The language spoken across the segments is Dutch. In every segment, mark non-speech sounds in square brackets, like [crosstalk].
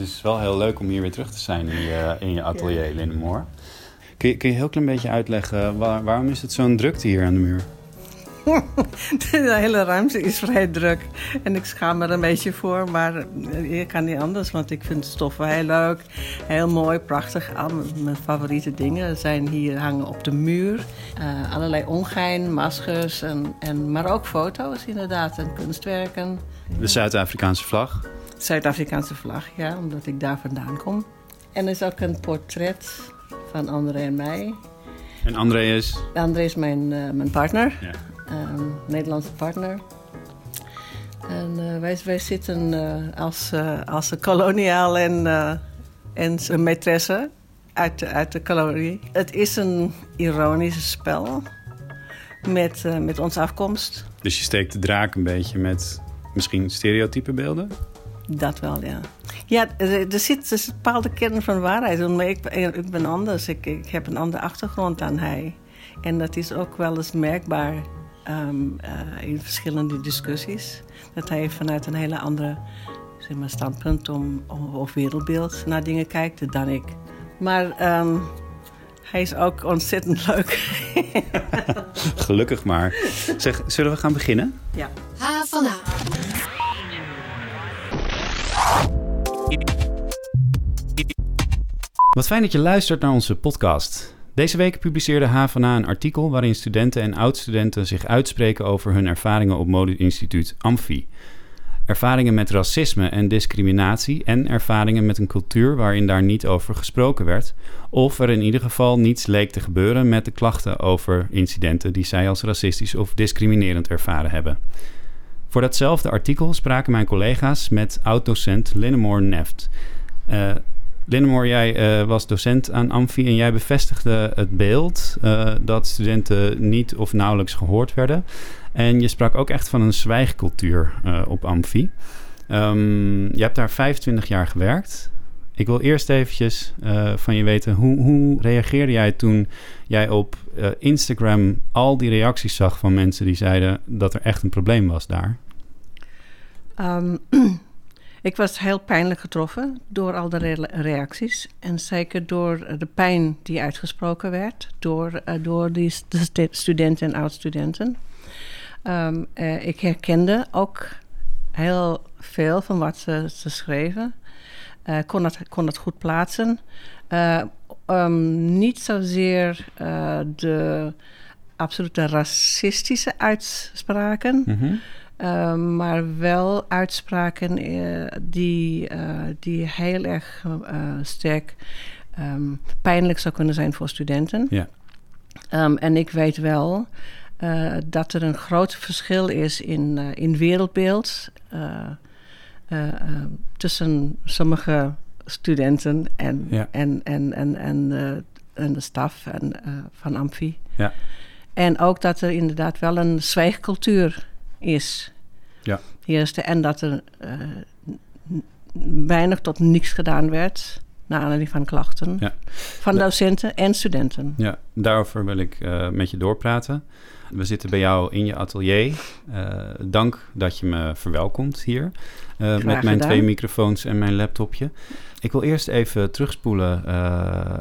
het is wel heel leuk om hier weer terug te zijn in je, in je atelier, ja. Lindemoor. Kun je, kun je een heel klein beetje uitleggen, waar, waarom is het zo'n drukte hier aan de muur? [laughs] de hele ruimte is vrij druk. En ik schaam me er een beetje voor, maar je kan niet anders. Want ik vind stoffen heel leuk, heel mooi, prachtig. Al mijn favoriete dingen zijn hier hangen op de muur. Uh, allerlei ongein, maskers, en, en, maar ook foto's inderdaad en kunstwerken. De Zuid-Afrikaanse vlag? Zuid-Afrikaanse vlag, ja, omdat ik daar vandaan kom. En er is ook een portret van André en mij. En André is? André is mijn, uh, mijn partner. Ja. Um, Nederlandse partner. En uh, wij, wij zitten uh, als, als een koloniaal en, en zijn maîtresse uit de, uit de kolonie. Het is een ironisch spel met, met onze afkomst. Dus je steekt de draak een beetje met misschien stereotype beelden? Dat wel, ja. Ja, er, er zit een bepaalde kern van waarheid. Maar ik, ik ben anders. Ik, ik heb een andere achtergrond dan hij. En dat is ook wel eens merkbaar um, uh, in verschillende discussies. Dat hij vanuit een hele andere zeg maar, standpunt om, of wereldbeeld naar dingen kijkt dan ik. Maar um, hij is ook ontzettend leuk. [laughs] Gelukkig maar. Zeg, zullen we gaan beginnen? Ja. H van. Wat fijn dat je luistert naar onze podcast. Deze week publiceerde HVA een artikel waarin studenten en oud-studenten zich uitspreken over hun ervaringen op modeinstituut Amfi. Ervaringen met racisme en discriminatie en ervaringen met een cultuur waarin daar niet over gesproken werd, of er in ieder geval niets leek te gebeuren met de klachten over incidenten die zij als racistisch of discriminerend ervaren hebben. Voor datzelfde artikel spraken mijn collega's met oud-docent Linnemore Neft. Uh, Linnemore, jij uh, was docent aan Amfi en jij bevestigde het beeld uh, dat studenten niet of nauwelijks gehoord werden. En je sprak ook echt van een zwijgcultuur op Amfi. Um, je hebt daar 25 jaar gewerkt. Ik wil eerst eventjes van je weten, hoe, hoe, reageerde jij toen jij op Instagram al die reacties zag van mensen die zeiden dat er echt een probleem was daar? Um, [clears throat] Ik was heel pijnlijk getroffen door al de re reacties. En zeker door de pijn die uitgesproken werd door, uh, door die st studenten en oud-studenten. Uh, ik herkende ook heel veel van wat ze schreven. Uh, kon, dat, kon dat goed plaatsen. Um, niet zozeer de absolute racistische uitspraken. Mm -hmm. Uh, maar wel uitspraken uh, die, uh, die heel erg sterk um, pijnlijk zou kunnen zijn voor studenten. Ja. Um, en ik weet wel dat er een groot verschil is in, in wereldbeeld tussen sommige studenten en, ja. en, en, en, en, en de staf en, van Amfi. Ja. En ook dat er inderdaad wel een zwijgcultuur is. Ja. Heerste. En dat er weinig tot niks gedaan werd. Naar aanleiding van klachten. Ja. Van docenten en studenten. Ja, daarover wil ik uh, met je doorpraten. We zitten bij jou in je atelier. Uh, dank dat je me verwelkomt hier. met mijn gedaan. twee microfoons en mijn laptopje. Ik wil eerst even terugspoelen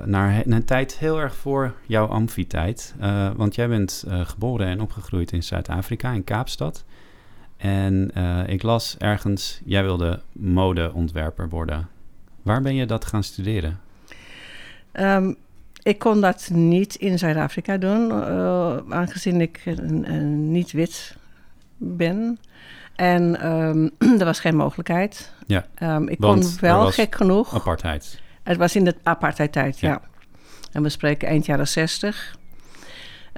naar een tijd heel erg voor jouw amfitijd. want jij bent geboren en opgegroeid in Zuid-Afrika, in Kaapstad. En uh, ik las ergens, jij wilde modeontwerper worden. Waar ben je dat gaan studeren? Um, ik kon dat niet in Zuid-Afrika doen, uh, aangezien ik niet wit ben. En um, [clears throat] er was geen mogelijkheid. Ja, um, ik kon wel gek genoeg. Apartheid. Het was in de apartheidtijd, ja. ja. En we spreken eind jaren 60.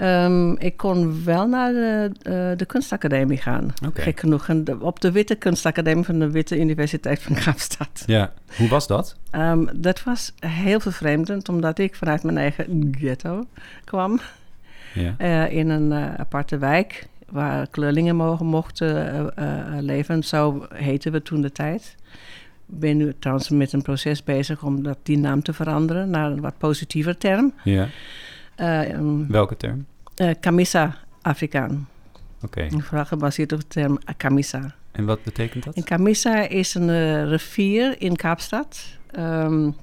Um, ik kon wel naar de, uh, de kunstacademie gaan. Okay. Gek genoeg. En de, op de Witte Kunstacademie van de Witte Universiteit van Kaapstad. Ja, hoe was dat? Um, dat was heel vervreemdend, omdat ik vanuit mijn eigen ghetto kwam. Ja. Uh, in een uh, aparte wijk waar kleurlingen mogen, mochten leven. Zo heten we toen de tijd. Ik ben nu trouwens met een proces bezig om dat, die naam te veranderen naar een wat positiever term. Ja. Uh, um, Welke term? Uh, Camisa Afrikaan. Oké. Okay. Vooral gebaseerd op de term Camisa. En wat betekent dat? En Camissa is een uh, rivier in Kaapstad. Um,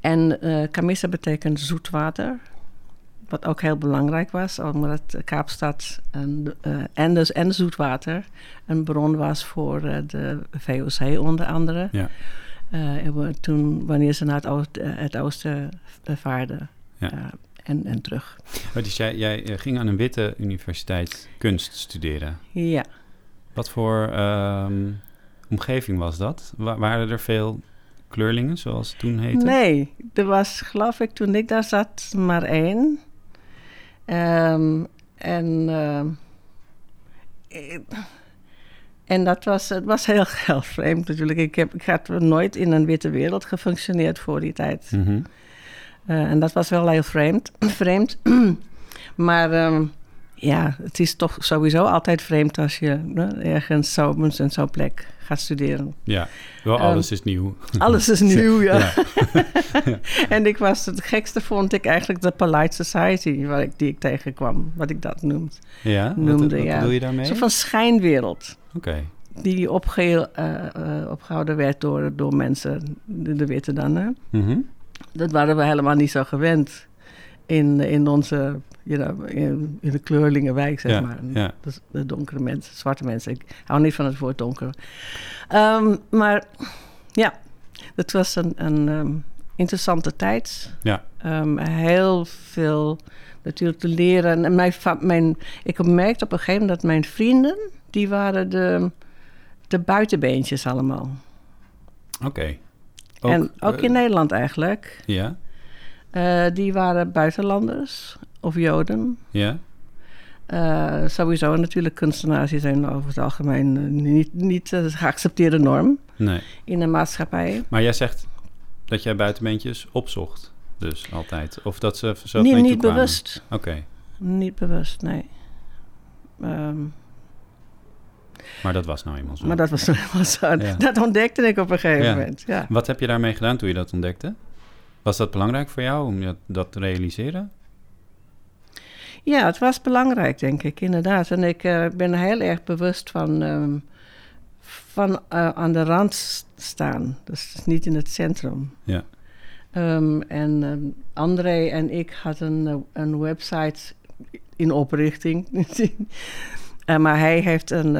en uh, Camissa betekent zoetwater. Wat ook heel belangrijk was, omdat Kaapstad en, uh, en, dus, en zoetwater een bron was voor de VOC onder andere. Ja. toen, wanneer ze naar het, oost, het oosten vaarden. Ja. En, en terug. Dus jij, jij ging aan een witte universiteit kunst studeren? Ja. Wat voor um, omgeving was dat? Wa waren er veel kleurlingen, zoals het toen heette? Nee, er was, geloof ik, toen ik daar zat, maar één. Um, en, uh, en dat was, het was heel, [laughs] heel vreemd natuurlijk. Ik, heb, ik had nooit in een witte wereld gefunctioneerd voor die tijd. Mm -hmm. Uh, en dat was wel heel vreemd. [clears throat] vreemd. [clears throat] maar... Um, ja, het is toch sowieso altijd vreemd als je ne, ergens zo in zo'n plek gaat studeren. Ja, wel alles um, is nieuw. [laughs] Alles is nieuw, ja. [laughs] ja. en ik was, het gekste vond ik eigenlijk de Polite Society, waar ik, die ik tegenkwam, wat ik dat noemde. Ja, noemde, wat, wat ja. bedoel je daarmee? Zo van schijnwereld. Oké. Okay. Die uh, uh, opgehouden werd door, door mensen, de, de witte dan. Hè? Mm -hmm. Dat waren we helemaal niet zo gewend in, in onze you know, in, in de kleurlingenwijk, zeg maar. Ja. Dus de donkere mensen, zwarte mensen. Ik hou niet van het woord donker. Um, maar ja, het was een, een um, interessante tijd. Ja. Um, heel veel natuurlijk te leren. En mijn, mijn, ik gemerkt op een gegeven moment dat mijn vrienden... die waren de, de buitenbeentjes allemaal. Oké. Okay. En ook in uh, Nederland eigenlijk. Ja. Uh, die waren buitenlanders of Joden. Ja. Uh, sowieso natuurlijk kunstenaars die zijn over het algemeen uh, niet, niet de geaccepteerde norm nee. in de maatschappij. Maar jij zegt dat jij buitenbeentjes opzocht, dus altijd? Of dat ze zelf nee, niet bewust. Oké. Okay. Niet bewust, nee. Um, maar dat was nou eenmaal zo. Maar dat was nou eenmaal zo. Ja. Dat ontdekte ik op een gegeven ja. moment. Ja. Wat heb je daarmee gedaan toen je dat ontdekte? Was dat belangrijk voor jou om dat te realiseren? Ja, het was belangrijk, denk ik, inderdaad. En ik uh, ben heel erg bewust van, um, van uh, aan de rand staan. Dus niet in het centrum. Ja. Um, en um, André en ik hadden een, een website in oprichting. [laughs] uh, maar hij heeft een.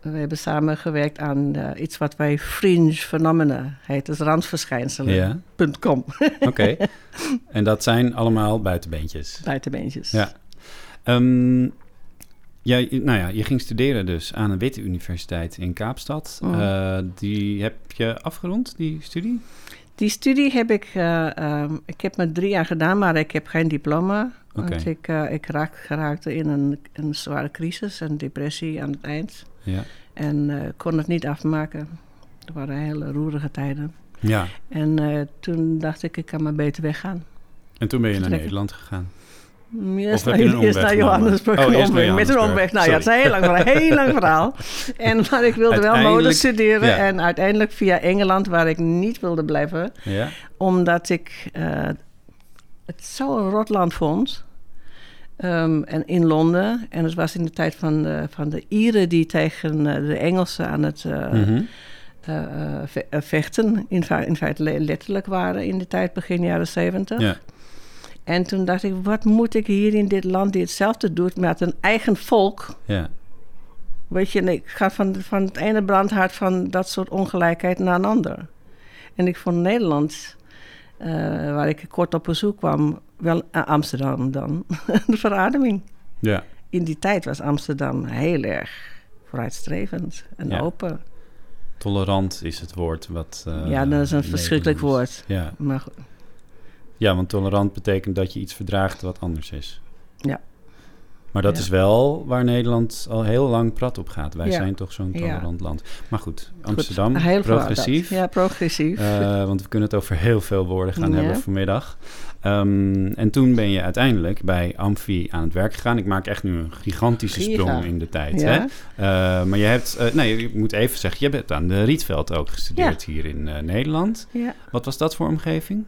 we hebben samengewerkt aan iets wat wij fringe phenomena heet. Dus randverschijnselen.com. Ja. Oké. Okay. [laughs] en dat zijn allemaal buitenbeentjes. Buitenbeentjes. Ja. Um, jij, nou ja, je ging studeren dus aan een witte universiteit in Kaapstad. Oh. Uh, die heb je afgerond, die studie? Die studie heb ik, uh, um, ik heb maar drie jaar gedaan, maar ik heb geen diploma. Okay. Want ik, uh, ik raak, geraakte in een, een zware crisis, een depressie aan het eind. Ja. En kon het niet afmaken. Het waren hele roerige tijden. Ja. En toen dacht ik, ik kan maar beter weggaan. En toen ben je naar Nederland gegaan? Eerst, naar, eerst naar Johannesburg. Oh, eerst naar met een omweg. Nou Sorry. ja, het is een heel lang verhaal. Heel lang [laughs] verhaal. En, maar ik wilde wel mode studeren. Ja. En uiteindelijk via Engeland, waar ik niet wilde blijven. Ja. Omdat ik uh, het zo'n rotland vond. Um, en in Londen. En het was in de tijd van de, van de Ieren die tegen uh, de Engelsen aan het... Uh, mm -hmm. vechten, in, in feite letterlijk waren in de tijd begin jaren zeventig. Ja. En toen dacht ik, wat moet ik hier in dit land die hetzelfde doet met een eigen volk? Ja. Weet je, ik ga van, van het ene brandhaard van dat soort ongelijkheid naar een ander. En ik vond Nederland, uh, waar ik kort op bezoek kwam, wel uh, Amsterdam dan, [laughs] de verademing. Ja. In die tijd was Amsterdam heel erg vooruitstrevend en ja. open. Tolerant is het woord wat. Uh, ja, dat is een verschrikkelijk woord. Ja. Maar goed. Ja, want tolerant betekent dat je iets verdraagt wat anders is. Ja. Maar dat ja. is wel waar Nederland al heel lang prat op gaat. Wij ja. zijn toch zo'n tolerant ja. land. Maar goed, Amsterdam, goed, progressief. Ja, progressief. Uh, want we kunnen het over heel veel woorden gaan hebben vanmiddag. Um, en toen ben je uiteindelijk bij Amfi aan het werk gegaan. Ik maak echt nu een gigantische Giga. sprong in de tijd. Hè? Uh, maar je hebt, uh, nee, ik moet even zeggen, je hebt aan de Rietveld ook gestudeerd hier in Nederland. Wat was dat voor omgeving?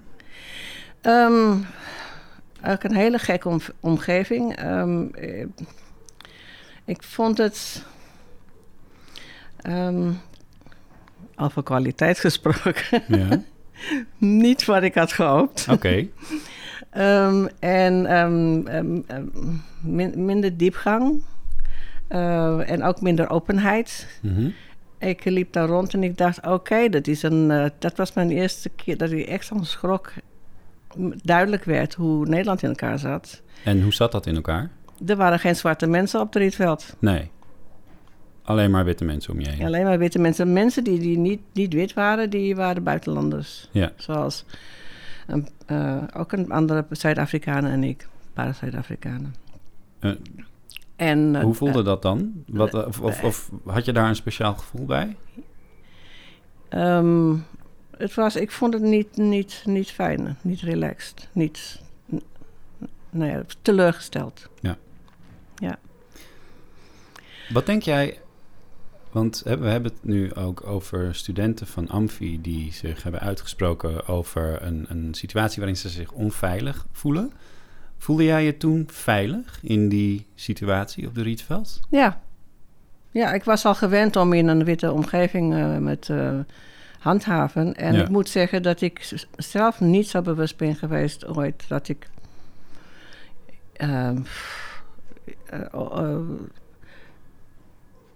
Um, ook een hele gekke om, omgeving. Um, ik vond het. Ehm, over kwaliteit gesproken. Ja, [laughs] Niet wat ik had gehoopt. oké. [laughs] Ehm, en ehm, ehm, ehm, min- minder diepgang. Eh, en ook minder openheid. Mhm. Ik liep daar rond en ik dacht, oké, dat is een. eh, dat was mijn eerste keer dat ik echt van schrok duidelijk werd hoe Nederland in elkaar zat. En hoe zat dat in elkaar? Er waren geen zwarte mensen op het Rietveld. Nee. Alleen maar witte mensen om je heen. Alleen maar witte mensen. Mensen die, die niet, niet wit waren, die waren buitenlanders. Ja. Zoals een, eh, ook een andere Zuid-Afrikanen en ik. Een paar Zuid-Afrikanen. Eh, en, eh, Hoe voelde dat dan? Wat, of, of, of had je daar een speciaal gevoel bij? Ehm, het was, ik vond het niet, niet, niet fijn, niet relaxed, niet nou ja, teleurgesteld. Wat denk jij? Want we hebben het nu ook over studenten van Amfi die zich hebben uitgesproken over een, een situatie waarin ze zich onveilig voelen. Voelde jij je toen veilig in die situatie op de Rietveld? Ja. ja, ik was al gewend om in een witte omgeving eh, met eh, handhaven. En Ja. ik moet zeggen dat ik zelf niet zo bewust ben geweest ooit dat ik eh,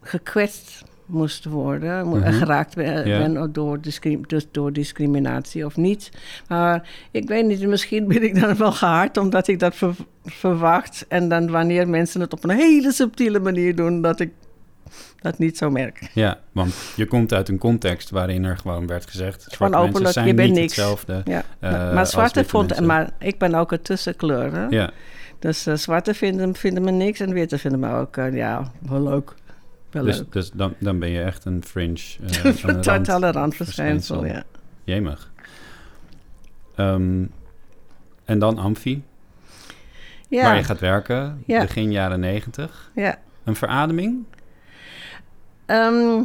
gekwetst moest worden, Mhm. geraakt ben, Ja. ben door, discrim- dus door discriminatie of niet. Maar ik weet niet, misschien ben ik dan wel gehard omdat ik dat ver- verwacht. En dan wanneer mensen het op een hele subtiele manier doen, dat ik dat niet zo merk. Ja, want je komt uit een context waarin er gewoon werd gezegd... zwarte Gewoon openlijk, zijn je bent niks. hetzelfde. Ja. eh, maar, zwarte vond, maar ik ben ook een tussenkleur. Hè? Ja, Dus eh, zwarte vinden, vinden me niks en witte vinden me ook, eh, ja, wel leuk. Wel dus, leuk. dus dan, dan ben je echt een fringe. [laughs] een Totale randverschijnsel, ja. Jemig. Ehm, en dan Amfi, Ja, waar je gaat werken, Ja. begin jaren negentig. ja. Een verademing? Ehm,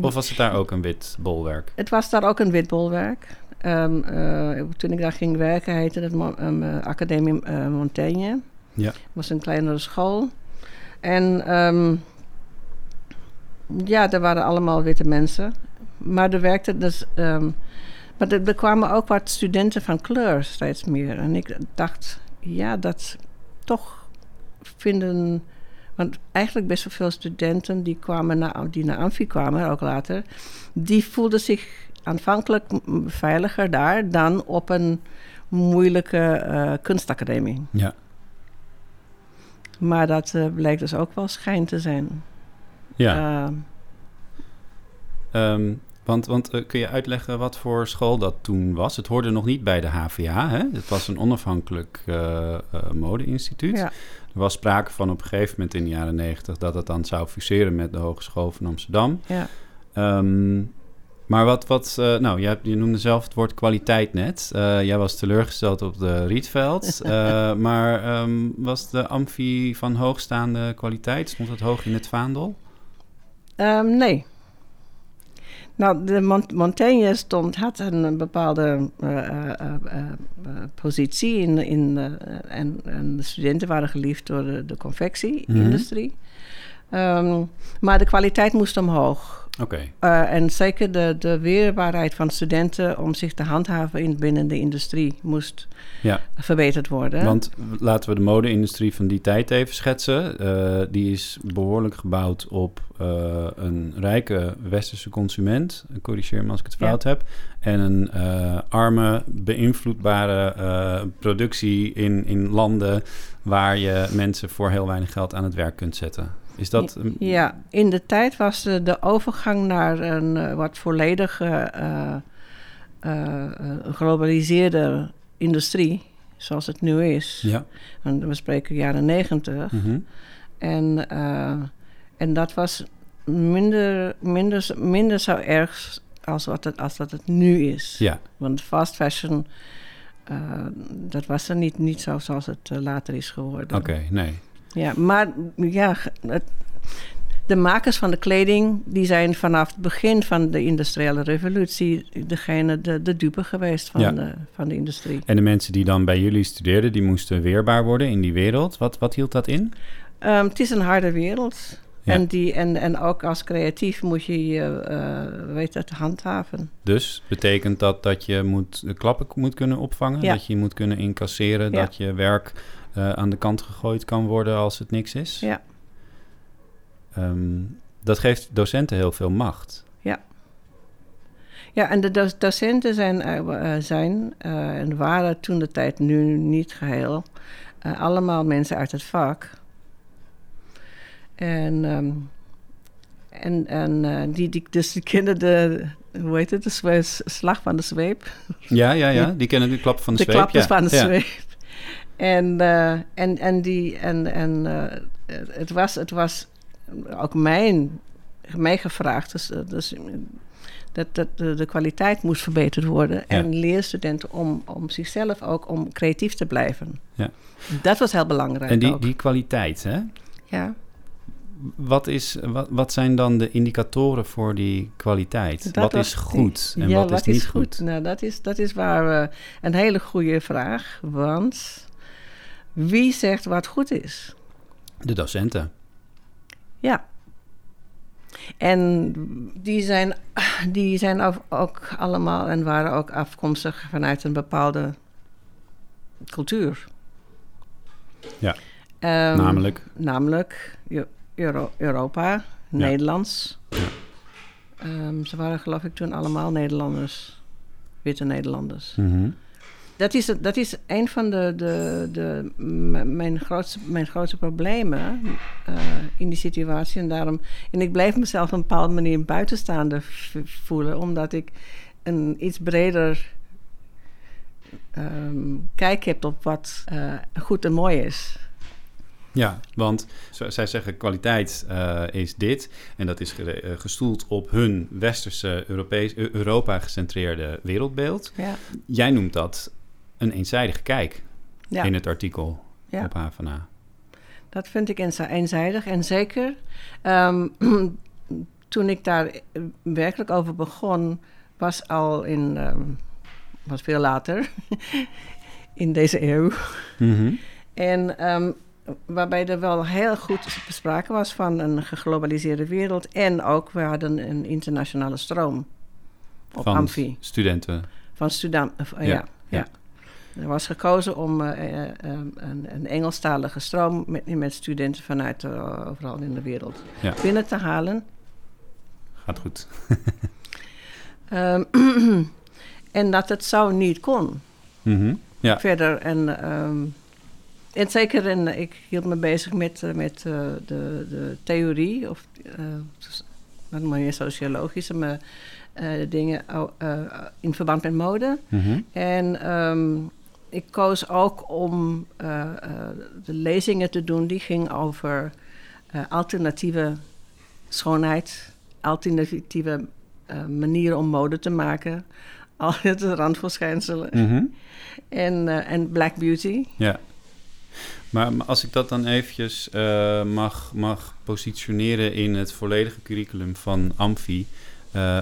Of was het daar ook een wit bolwerk? Het was daar ook een wit bolwerk. Ehm, eh, toen ik daar ging werken, heette het Mo- ehm, eh, Academie eh, Montaigne. Ja. Het was een kleinere school. En ja, er waren allemaal witte mensen. Maar er werkte dus... maar er, er kwamen ook wat studenten van kleur steeds meer. En ik dacht, ja, dat toch vinden... Want eigenlijk best wel veel studenten die, kwamen naar, die naar Amfi kwamen, ook later... die voelden zich aanvankelijk veiliger daar dan op een moeilijke eh, kunstacademie. Ja. Maar dat eh, bleek dus ook wel schijn te zijn. Ja, Eh, ehm, want, want eh, kun je uitleggen wat voor school dat toen was? Het hoorde nog niet bij de HVA, hè? Het was een onafhankelijk modeinstituut. ja. Er was sprake van op een gegeven moment in de jaren negentig... dat het dan zou fuseren met de Hogeschool van Amsterdam. Ja. Ehm, maar wat, wat eh, nou, je, je noemde zelf het woord kwaliteit net. Eh, jij was teleurgesteld op de Rietveld. [laughs] Eh, maar ehm, was de amfi van hoogstaande kwaliteit? Stond het hoog in het vaandel? Ehm, nee. Nou, de Mont- Montaigne stond, had een bepaalde eh, eh, eh, positie in, in, en, en de studenten waren geliefd door de, de confectie-industrie. Ehm, maar de kwaliteit moest omhoog. Oké, Eh, en zeker de, de weerbaarheid van studenten om zich te handhaven in, binnen de industrie moest ja. verbeterd worden. Want laten we de mode-industrie van die tijd even schetsen. Eh, die is behoorlijk gebouwd op eh, een rijke westerse consument. Corrigeer me als ik het Ja. fout heb. En een arme, beïnvloedbare productie in, in landen waar je mensen voor heel weinig geld aan het werk kunt zetten. Is dat... een- Ja, in de tijd was de, de overgang naar een eh, wat volledig eh, eh, globaliseerde industrie, zoals het nu is. Ja. Want we spreken jaren negentig. mhm. En, eh, en dat was minder, minder, minder zo erg als, wat het, als dat het nu is. Ja, Want fast fashion, dat was er niet, niet zo zoals het later is geworden. oké, nee. Ja, maar ja, het- de makers van de kleding... die zijn vanaf het begin van de industriële revolutie... degene, de, de dupe geweest van, Ja. de, van de industrie. En de mensen die dan bij jullie studeerden, die moesten weerbaar worden in die wereld. Wat, wat hield dat in? Ehm, het is een harde wereld. Ja. En, die, en, en ook als creatief moet je je eh, weet het, handhaven. Dus betekent dat dat je moet, de klappen moet kunnen opvangen? Ja. Dat je moet kunnen incasseren? Dat je werk eh, aan de kant gegooid kan worden als het niks is? Ja. Ehm, dat geeft docenten heel veel macht. Ja, en de doc- docenten zijn, eh, eh, zijn en waren toen de tijd, nu niet geheel, eh, allemaal mensen uit het vak. En, ehm, en, en die, die, dus die kennen de, hoe heet het, de slag van de zweep. Ja, ja, ja. Die kennen de klap van de, de zweep. klapjes ja. van de ja. zweep. En, eh, en, en, die, en, en eh, het, was, het was ook mijn, mij gevraagd. Dus, eh, dus dat, dat de, de kwaliteit moest verbeterd worden. En leerstudenten om, om zichzelf ook om creatief te blijven. Ja. Dat was heel belangrijk En die, ook. die kwaliteit, hè? ja, Wat, is, wat, wat zijn dan de indicatoren voor die kwaliteit? Dat wat is die- goed en ja, wat, is niet goed? Nou, dat is, dat is waar we een hele goede vraag. Want wie zegt wat goed is? De docenten. Ja. En die zijn, die zijn ook- allemaal en waren ook afkomstig vanuit een bepaalde cultuur. Ja. Ehm, Namelijk? Namelijk Eu- Euro- Europa, Nederlands. Ja. Ehm, ze waren geloof ik toen allemaal Nederlanders, witte Nederlanders. Mhm. Dat is, dat is een van de, de, de, mijn, grootste, mijn grootste problemen eh, in die situatie. En, daarom, en ik blijf mezelf op een bepaalde manier buitenstaander v- voelen, omdat ik een iets breder ehm, kijk heb op wat eh, goed en mooi is. Ja, want zij zeggen kwaliteit eh, is dit. En dat is gestoeld op hun westerse, Europees, Eu- Europa-gecentreerde wereldbeeld. Ja, Jij noemt dat een eenzijdige kijk ja. in het artikel Ja. op HVA. Dat vind ik eenzi- eenzijdig. En zeker ehm, [clears throat] toen ik daar eh, werkelijk over begon, was al in, ehm, was veel later, [laughs] in deze eeuw. Mhm. En ehm, waarbij er wel heel goed sprake was van een geglobaliseerde wereld. En ook, we hadden een internationale stroom op Van Amfi. studenten. Van studenten, ja, Ja, ja. Er was gekozen om eh, eh, een, een Engelstalige stroom met, met studenten vanuit eh, overal in de wereld Ja. binnen te halen. Gaat goed. [laughs] Ehm, [clears throat] en dat het zo niet kon Mhm. Ja. verder. En, ehm, en zeker, en ik hield me bezig met, eh, met eh, de, de theorie, of eh, wat je sociologische maar, eh, dingen oh, eh, in verband met mode. Mhm. En ehm, ik koos ook om eh, eh, de lezingen te doen die ging over eh, alternatieve schoonheid, alternatieve manieren om mode te maken, [laughs] al het randverschijnselen Mhm. en, en black beauty. Ja. Maar, maar als ik dat dan eventjes mag, mag positioneren in het volledige curriculum van Amfi,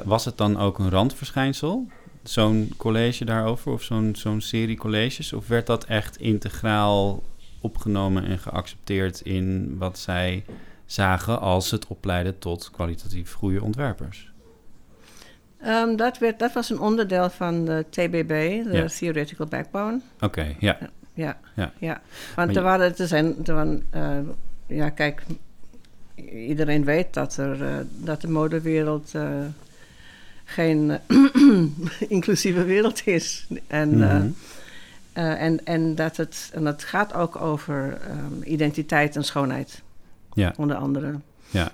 was het dan ook een randverschijnsel? Zo'n college daarover of zo'n zo'n serie colleges? Of werd dat echt integraal opgenomen en geaccepteerd in wat zij zagen als het opleiden tot kwalitatief goede ontwerpers? Ehm, dat, werd, dat was een onderdeel van de TBB, de. Theoretical Backbone. Oké, ja. Ja, Ja. Want je- er waren, er zijn, er waren, eh, ja, kijk, iedereen weet dat, er, eh, dat de modewereld eh, geen eh, [clears throat] inclusieve wereld is. En, eh, Mhm. eh, en, en, dat het, en het gaat ook over ehm, identiteit en schoonheid, Ja. onder andere. Ja,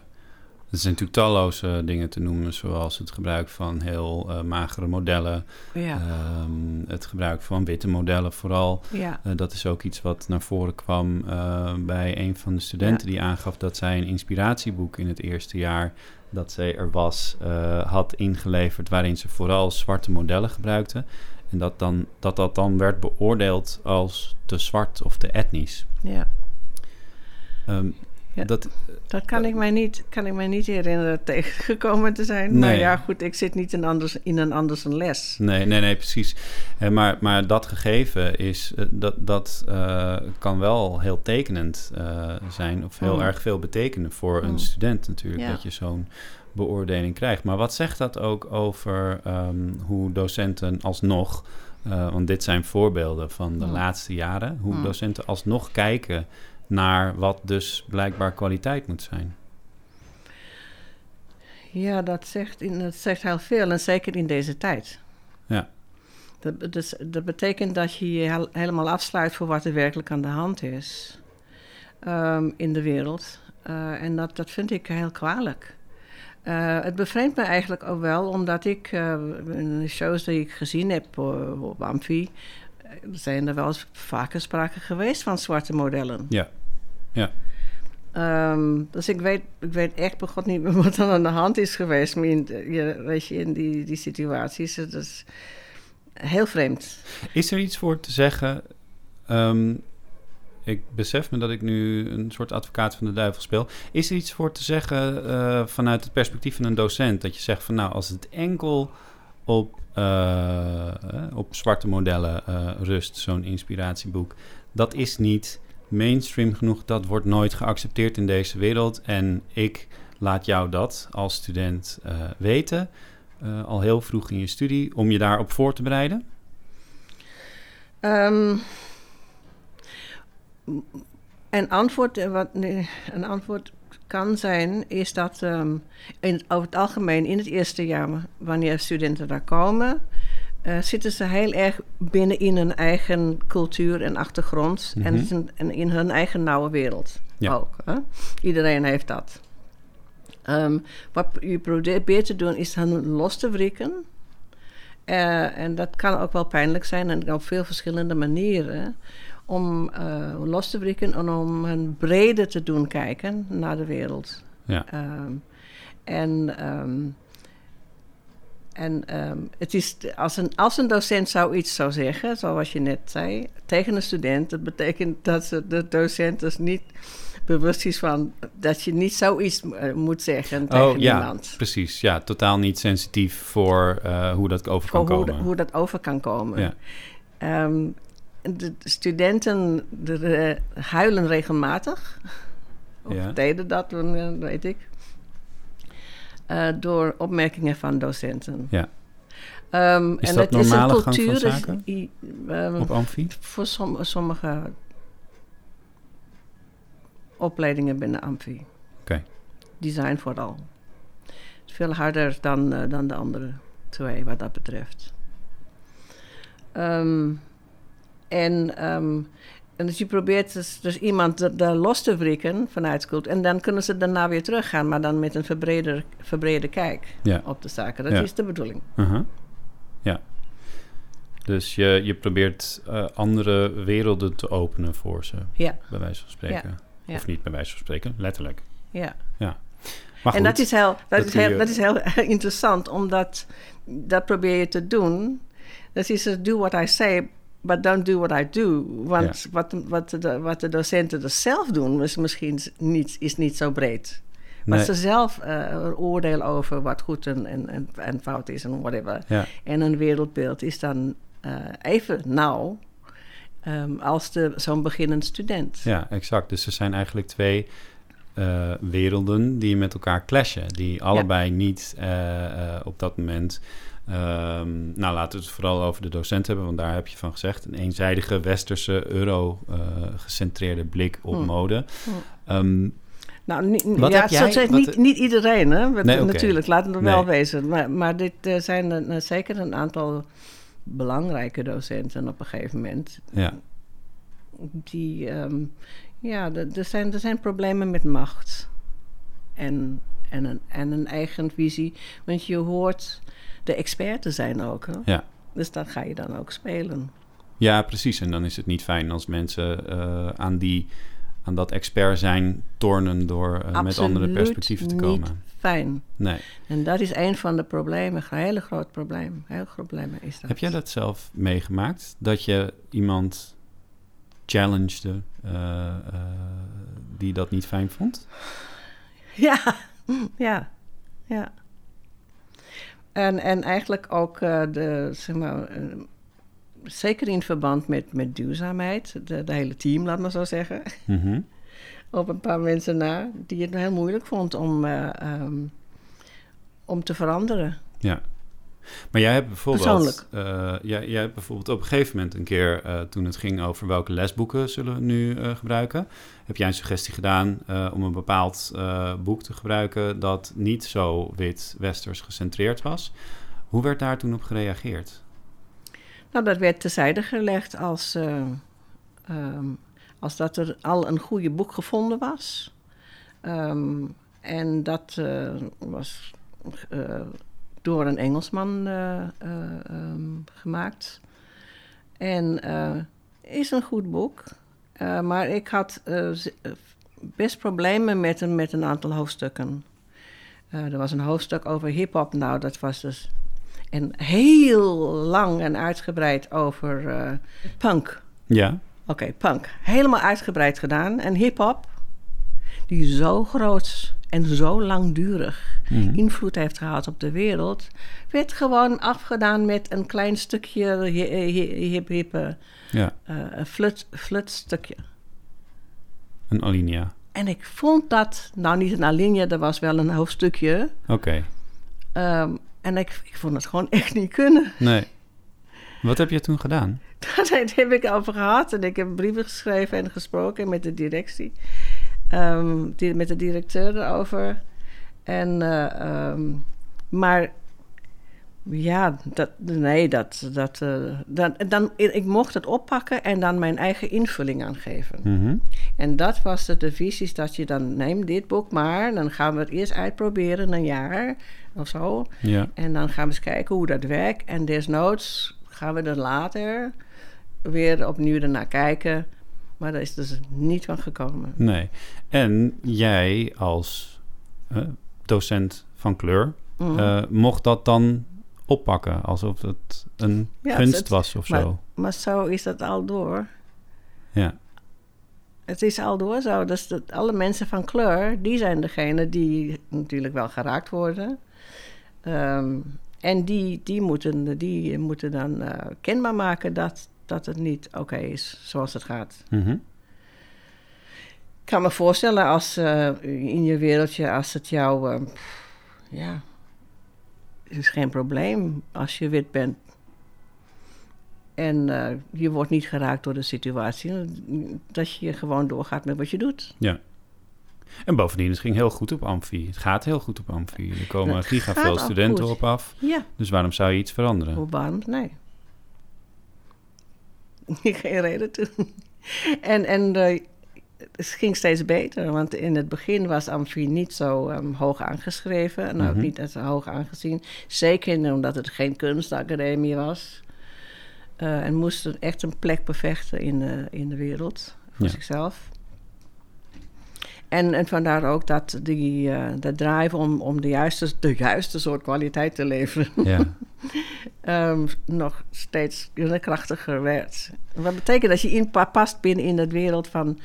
er zijn natuurlijk talloze dingen te noemen, zoals het gebruik van heel eh, magere modellen, Ja, ehm, het gebruik van witte modellen vooral. ja, Eh, dat is ook iets wat naar voren kwam eh, bij een van de studenten die aangaf dat zij een inspiratieboek in het eerste jaar dat zij er was, eh, had ingeleverd, waarin ze vooral zwarte modellen gebruikte. En dat, dan, dat dat dan werd beoordeeld als te zwart of te etnisch. ja. Ehm, Ja. Dat, Dat kan ik mij niet, kan ik mij niet herinneren [laughs] tegengekomen te zijn. Maar Nee. ja, goed, ik zit niet in, anders, in een anders een les. Nee, nee, nee, precies. Eh, maar, maar dat gegeven is, eh, dat, dat eh, kan wel heel tekenend eh, zijn, of heel Mm. erg veel betekenen voor een Mm. student natuurlijk, Ja. dat je zo'n beoordeling krijgt. Maar wat zegt dat ook over ehm, hoe docenten alsnog, eh, want dit zijn voorbeelden van de Mm. laatste jaren, hoe docenten alsnog kijken naar wat dus blijkbaar kwaliteit moet zijn? Ja, dat zegt, in, dat zegt heel veel en zeker in deze tijd. Ja. Dat, dus, dat betekent dat je je hel- helemaal afsluit voor wat er werkelijk aan de hand is ehm, in de wereld. Eh, en dat, dat vind ik heel kwalijk. Eh, het bevreemdt me eigenlijk ook wel, omdat ik eh, in de shows die ik gezien heb op Amfi, zijn er wel eens vaker sprake geweest van zwarte modellen. Ja. Ja. Ehm, dus ik weet, ik weet echt bij God niet meer [laughs] wat er aan de hand is geweest. Maar in, je, weet je, in die, die situaties. Het is heel vreemd. Is er iets voor te zeggen? Ehm, ik besef me dat ik nu een soort advocaat van de duivel speel. Is er iets voor te zeggen eh, vanuit het perspectief van een docent? Dat je zegt van nou, als het enkel op, eh, eh, op zwarte modellen eh, rust, zo'n inspiratieboek, dat is niet mainstream genoeg. Dat wordt nooit geaccepteerd in deze wereld. En ik laat jou dat als student weten. al heel vroeg in je studie, om je daarop voor te bereiden? Ehm, een, antwoord, een antwoord kan zijn, is dat ehm, in, over het algemeen in het eerste jaar, wanneer studenten daar komen, eh, zitten ze heel erg binnen in hun eigen cultuur en achtergrond en, Mhm. en in hun eigen nauwe wereld Ja. ook. Hè? Iedereen heeft dat. Ehm, wat je probeert te doen is hen los te wrikken. Eh, en dat kan ook wel pijnlijk zijn en op veel verschillende manieren. Om eh, los te wrikken en om hen breder te doen kijken naar de wereld. Ja. Ehm, en ehm, en ehm, het is, als, een, als een docent zoiets zou zeggen, zoals je net zei, tegen een student, dat betekent dat ze, de docent dus niet bewust is van dat je niet zoiets eh, moet zeggen tegen Oh ja, iemand. precies. Ja, totaal niet sensitief voor eh, hoe dat over kan hoe, komen. de- hoe dat over kan komen. Ja. De studenten de, huilen regelmatig. Of Ja. deden dat, eh, weet ik. Eh, door opmerkingen van docenten. Ja. Ehm, Is en dat het is een normale gang van cultuur. is- i- ehm, Op Amfi? voor som- sommige opleidingen binnen Amfi. Oké. Design vooral. Veel harder dan, eh, dan de andere twee wat dat betreft. Ehm, en, ehm, en dus je probeert dus, dus iemand daar los te wrikken vanuit school. En dan kunnen ze daarna weer teruggaan, maar dan met een verbreder, verbrede kijk Ja. op de zaken. Dat Ja. is de bedoeling. Uh-huh. Ja. Dus je, je probeert eh, andere werelden te openen voor ze, Ja, bij wijze van spreken. ja. Of niet bij wijze van spreken, letterlijk. ja. Maar en goed, dat is, heel, dat, dat is heel, je- dat is heel [laughs] interessant, omdat dat probeer je te doen. Dat is dus do what I say, but don't do what I do. Want wat, wat, de, wat de docenten er zelf doen, is misschien niet, is niet zo breed. Maar ze zelf eh, een oordeel over wat goed en, en, en, fout is en whatever. ja, En een wereldbeeld is dan eh, even nauw ehm, als de, zo'n beginnend student. ja, exact. Dus er zijn eigenlijk twee eh, werelden die met elkaar clashen. Die allebei niet eh, eh, op dat moment... ehm, nou, laten we het vooral over de docent hebben, want daar heb je van gezegd. Een eenzijdige westerse, euro-gecentreerde blik op Hmm. mode. Hmm. Ehm, Nou, niet, Wat ja, heb zo jij- zegt wat- niet, niet iedereen, hè? Nee. Natuurlijk, laten we wel Nee. wezen. Maar, maar dit eh, zijn er, eh, zeker een aantal belangrijke docenten op een gegeven moment. ja, Die, ehm, ja, er er zijn, er zijn problemen met macht. En, en, een, en een eigen visie. Want je hoort de expert te zijn ook, hè? ja. Dus dat ga je dan ook spelen. Ja, precies. En dan is het niet fijn als mensen eh, aan, die, aan dat expert zijn tornen door eh, met andere perspectieven te niet komen. Fijn. Nee. En dat is een van de problemen, een hele groot probleem. Heel groot probleem is dat. Heb jij dat zelf meegemaakt? Dat je iemand challengede eh, die dat niet fijn vond? Ja, [laughs] ja, ja. En, en eigenlijk ook uh, de, zeg maar, uh, zeker in verband met, met duurzaamheid, de, de hele team, laat maar zo zeggen. Mm -hmm. [laughs] Op een paar mensen na, die het heel moeilijk vond om, uh, um, om te veranderen. Ja. Maar jij hebt bijvoorbeeld, uh, jij, jij hebt bijvoorbeeld op een gegeven moment een keer, uh, toen het ging over welke lesboeken zullen we nu uh, gebruiken, heb jij een suggestie gedaan om een bepaald boek te gebruiken dat niet zo wit-westers gecentreerd was. Hoe werd daar toen op gereageerd? Nou, dat werd terzijde gelegd als, um, als dat er al een goede boek gevonden was. Um, en dat was door een Engelsman uh, uh, um, gemaakt. En uh, is een goed boek. maar ik had best problemen met een, met een aantal hoofdstukken. er was een hoofdstuk over hip-hop. Nou, dat was dus. En heel lang en uitgebreid over punk. Ja. Oké, okay, punk. Helemaal uitgebreid gedaan. En hip-hop, die zo groot en zo langdurig mm. invloed heeft gehad op de wereld, werd gewoon afgedaan met een klein stukje hip hip ja. uh, flut, flut stukje. Een alinea. En ik vond dat, nou niet een alinea, dat was wel een hoofdstukje. Oké. Okay. Um, en ik, ik vond het gewoon echt niet kunnen. Nee. Wat heb je toen gedaan? [laughs] Daar heb ik over gehad en ik heb brieven geschreven en gesproken met de directie. Um, die, met de directeur erover. En, uh, um, maar ja, dat, nee, dat, dat, uh, dan, dan, ik mocht het oppakken en dan mijn eigen invulling aangeven. Mm -hmm. En dat was de, de visies dat je dan neemt dit boek maar, dan gaan we het eerst uitproberen een jaar of zo. Ja. En dan gaan we eens kijken hoe dat werkt. En desnoods gaan we er later weer opnieuw ernaar kijken. Maar daar is dus niet van gekomen. Nee. En jij als uh, docent van kleur, mm. uh, mocht dat dan oppakken alsof het een ja, gunst het, was of maar, zo. Maar zo is dat al door. Ja. Het is al door zo. Dus dat alle mensen van kleur, die zijn degene die natuurlijk wel geraakt worden. Um, en die, die, moeten, die moeten dan uh, kenbaar maken dat, dat het niet oké okay is zoals het gaat. Mm -hmm. Ik kan me voorstellen als uh, in je wereldje, als het jou, uh, ja, het is geen probleem als je wit bent. En uh, je wordt niet geraakt door de situatie. Dat je gewoon doorgaat met wat je doet. Ja. En bovendien, het ging heel goed op Amfi. Het gaat heel goed op Amfi. Er komen giga veel studenten op af. Ja. Dus waarom zou je iets veranderen? Waarom? Nee. [laughs] Geen reden toe. En, en uh, het ging steeds beter, want in het begin was Amfi niet zo um, hoog aangeschreven en ook mm -hmm. niet zo hoog aangezien. Zeker omdat het geen kunstacademie was. Uh, en moest echt een plek bevechten in de, in de wereld voor ja. zichzelf. En, en vandaar ook dat die, uh, de drive om, om de, juiste, de juiste soort kwaliteit te leveren. Ja. um, [laughs] nog steeds krachtiger werd. Wat betekent dat je in, past binnen in de wereld van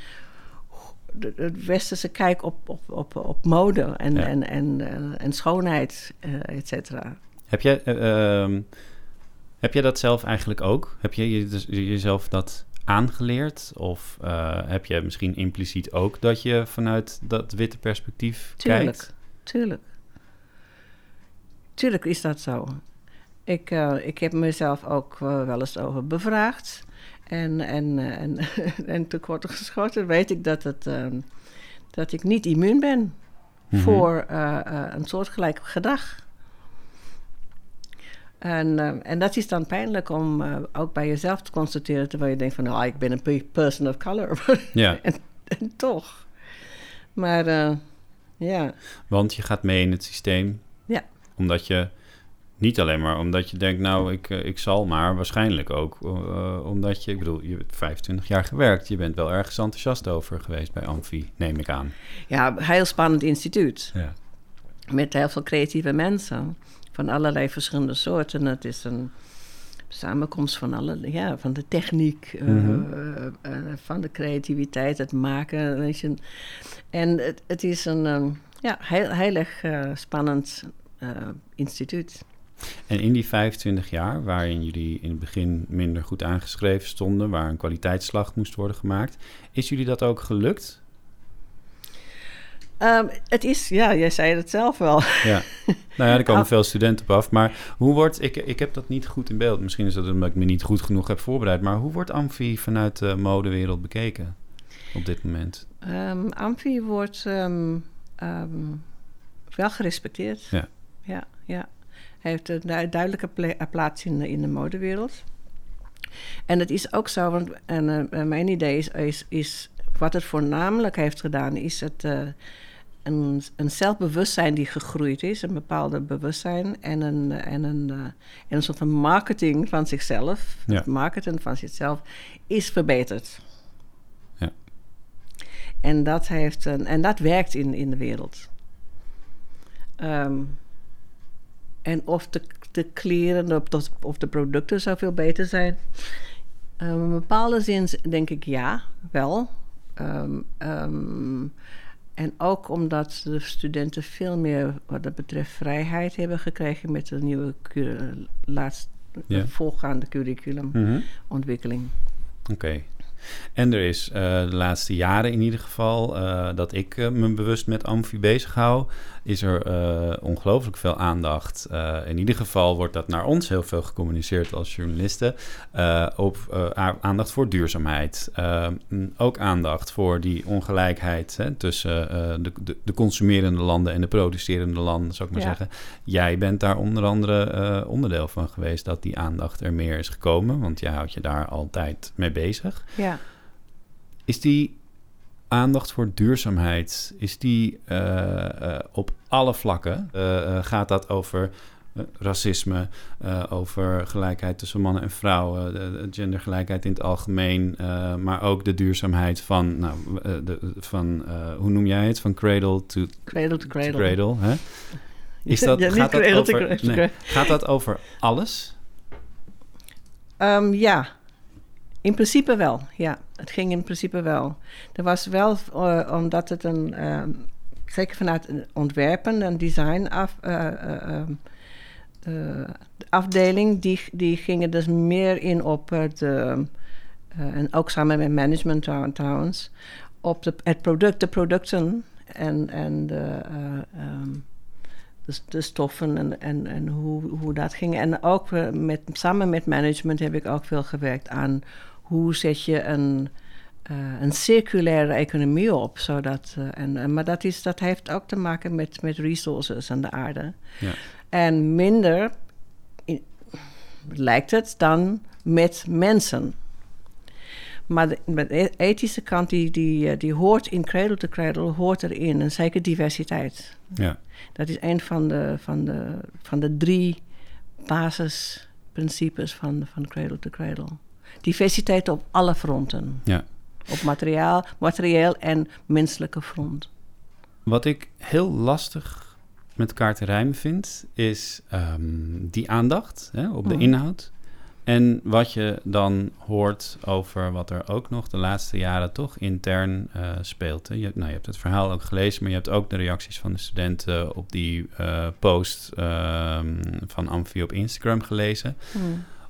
de, de westerse kijk op, op, op, op mode en, ja. en, en, uh, en schoonheid, uh, et cetera. Heb jij, uh, heb jij dat zelf eigenlijk ook? Heb je jezelf dat aangeleerd? Of uh, heb je misschien impliciet ook dat je vanuit dat witte perspectief tuurlijk, kijkt? Tuurlijk. Tuurlijk is dat zo. Ik, uh, ik heb mezelf ook uh, wel eens over bevraagd. En, en, en, [laughs] en tekort geschoten weet ik dat, het, ehm, dat ik niet immuun ben mm -hmm. voor een soortgelijk gedrag. En, uh, en dat is dan pijnlijk om uh, ook bij jezelf te constateren, terwijl je denkt van, nou, ik ben een person of color. [laughs] Ja. en, en, toch. Maar uh, ja. Want je gaat mee in het systeem. Ja. Omdat je, niet alleen maar omdat je denkt, nou, ik, ik zal maar, waarschijnlijk ook. omdat je, ik bedoel, je hebt 25 jaar gewerkt. Je bent wel ergens enthousiast over geweest bij Amfi, neem ik aan. Ja, heel spannend instituut. Ja. Met heel veel creatieve mensen van allerlei verschillende soorten. Het is een, samenkomst van alle, ja, van de techniek, eh, Mhm. eh, eh, van de creativiteit, het maken. Weet je. En het, het is een ehm, ja, heel, heel erg spannend instituut. En in die 25 jaar, waarin jullie in het begin minder goed aangeschreven stonden, waar een kwaliteitsslag moest worden gemaakt, is jullie dat ook gelukt? Ehm, het is, ja, jij zei het zelf wel. Ja. Nou ja, er komen [laughs] Ah. veel studenten op af. Maar hoe wordt, ik, ik heb dat niet goed in beeld. Misschien is dat omdat ik me niet goed genoeg heb voorbereid. Maar hoe wordt Amfi vanuit de modewereld bekeken op dit moment? Ehm Amfi wordt ehm, wel gerespecteerd. Ja. Ja, ja. Hij heeft een du- duidelijke eh, plaats in de, in de modewereld. En het is ook zo, want en, eh, mijn idee is, is, is... Wat het voornamelijk heeft gedaan, is het... eh, een, een zelfbewustzijn die gegroeid is, een bepaalde bewustzijn en een, eh, en een, eh, en een soort van marketing van zichzelf, Ja. het marketen van zichzelf, is verbeterd. Ja. En dat, heeft een, en dat werkt in, in de wereld. Ehm, en of de, de kleren of de, of de producten zoveel beter zijn. In bepaalde zin denk ik ja, wel. Ehm, en ook omdat de studenten veel meer wat dat betreft vrijheid hebben gekregen met de nieuwe laatst, Ja. voorgaande curriculumontwikkeling. Mhm. Oké. En er is eh, de laatste jaren in ieder geval eh, dat ik eh, me bewust met Amfi bezig hou, is er ongelooflijk veel aandacht. In ieder geval wordt dat naar ons heel veel gecommuniceerd als journalisten. op aandacht voor duurzaamheid. Mm, ook aandacht voor die ongelijkheid hè, tussen de, de, de consumerende landen en de producerende landen, zou ik maar Ja. zeggen. Jij bent daar onder andere onderdeel van geweest dat die aandacht er meer is gekomen, want jij houdt je daar altijd mee bezig. Ja. Is die aandacht voor duurzaamheid, is die eh, eh, op alle vlakken? Eh, gaat dat over racisme, over gelijkheid tussen mannen en vrouwen, de, de gendergelijkheid in het algemeen, maar ook de duurzaamheid van, nou, de, van hoe noem jij het, van cradle to, Cradle to to cradle. cradle hè? Is dat, Ja, gaat, dat cradle over, cradle. nee, gaat dat over alles? Ehm, ja, in principe wel. Ja, het ging in principe wel. Er was wel, eh, omdat het een, ehm, zeker vanuit ontwerpen, een design eh, eh, ehm, eh, de afdeling, die, die gingen dus meer in op het, eh, eh, en ook samen met management trou- trouwens, op de, het product, de producten en, en de, ehm, de, de stoffen en, en, en hoe, hoe dat ging. En ook met, samen met management heb ik ook veel gewerkt aan hoe zet je een, eh, een circulaire economie op. Zodat, eh, en, en- maar dat, is, dat heeft ook te maken met, met resources aan de aarde. Ja. En minder, in- lijkt het, dan met mensen. Maar de, maar de ethische kant, die, die, eh, die hoort in Cradle to Cradle, hoort erin. En zeker diversiteit. Ja. Dat is een van de, van de, van de drie basisprincipes van, van Cradle to Cradle. Diversiteit op alle fronten. Ja. Op materiaal, materieel en menselijke front. Wat ik heel lastig met elkaar te rijmen vind, is ehm, die aandacht hè, op de Mhm. inhoud. En wat je dan hoort over wat er ook nog de laatste jaren toch intern eh, speelt. Je, hebt- nou, je hebt het verhaal ook gelezen, maar je hebt ook de reacties van de studenten op die eh, post ehm, van Amfi op Instagram gelezen.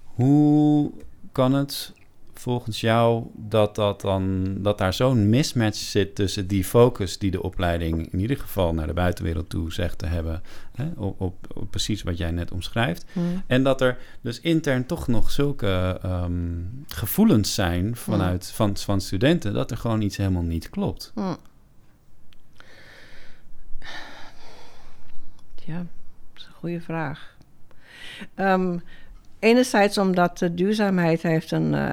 Hoe kan het volgens jou dat, dat, dan, dat daar zo'n mismatch zit tussen die focus die de opleiding in ieder geval naar de buitenwereld toe zegt te hebben, hè, op, op, op precies wat jij net omschrijft, en dat er dus intern toch nog zulke ehm, gevoelens zijn vanuit van, van studenten dat er gewoon iets helemaal niet klopt. Hm. Ja, dat is een goede vraag. Ehm, enerzijds omdat de duurzaamheid heeft, een, eh,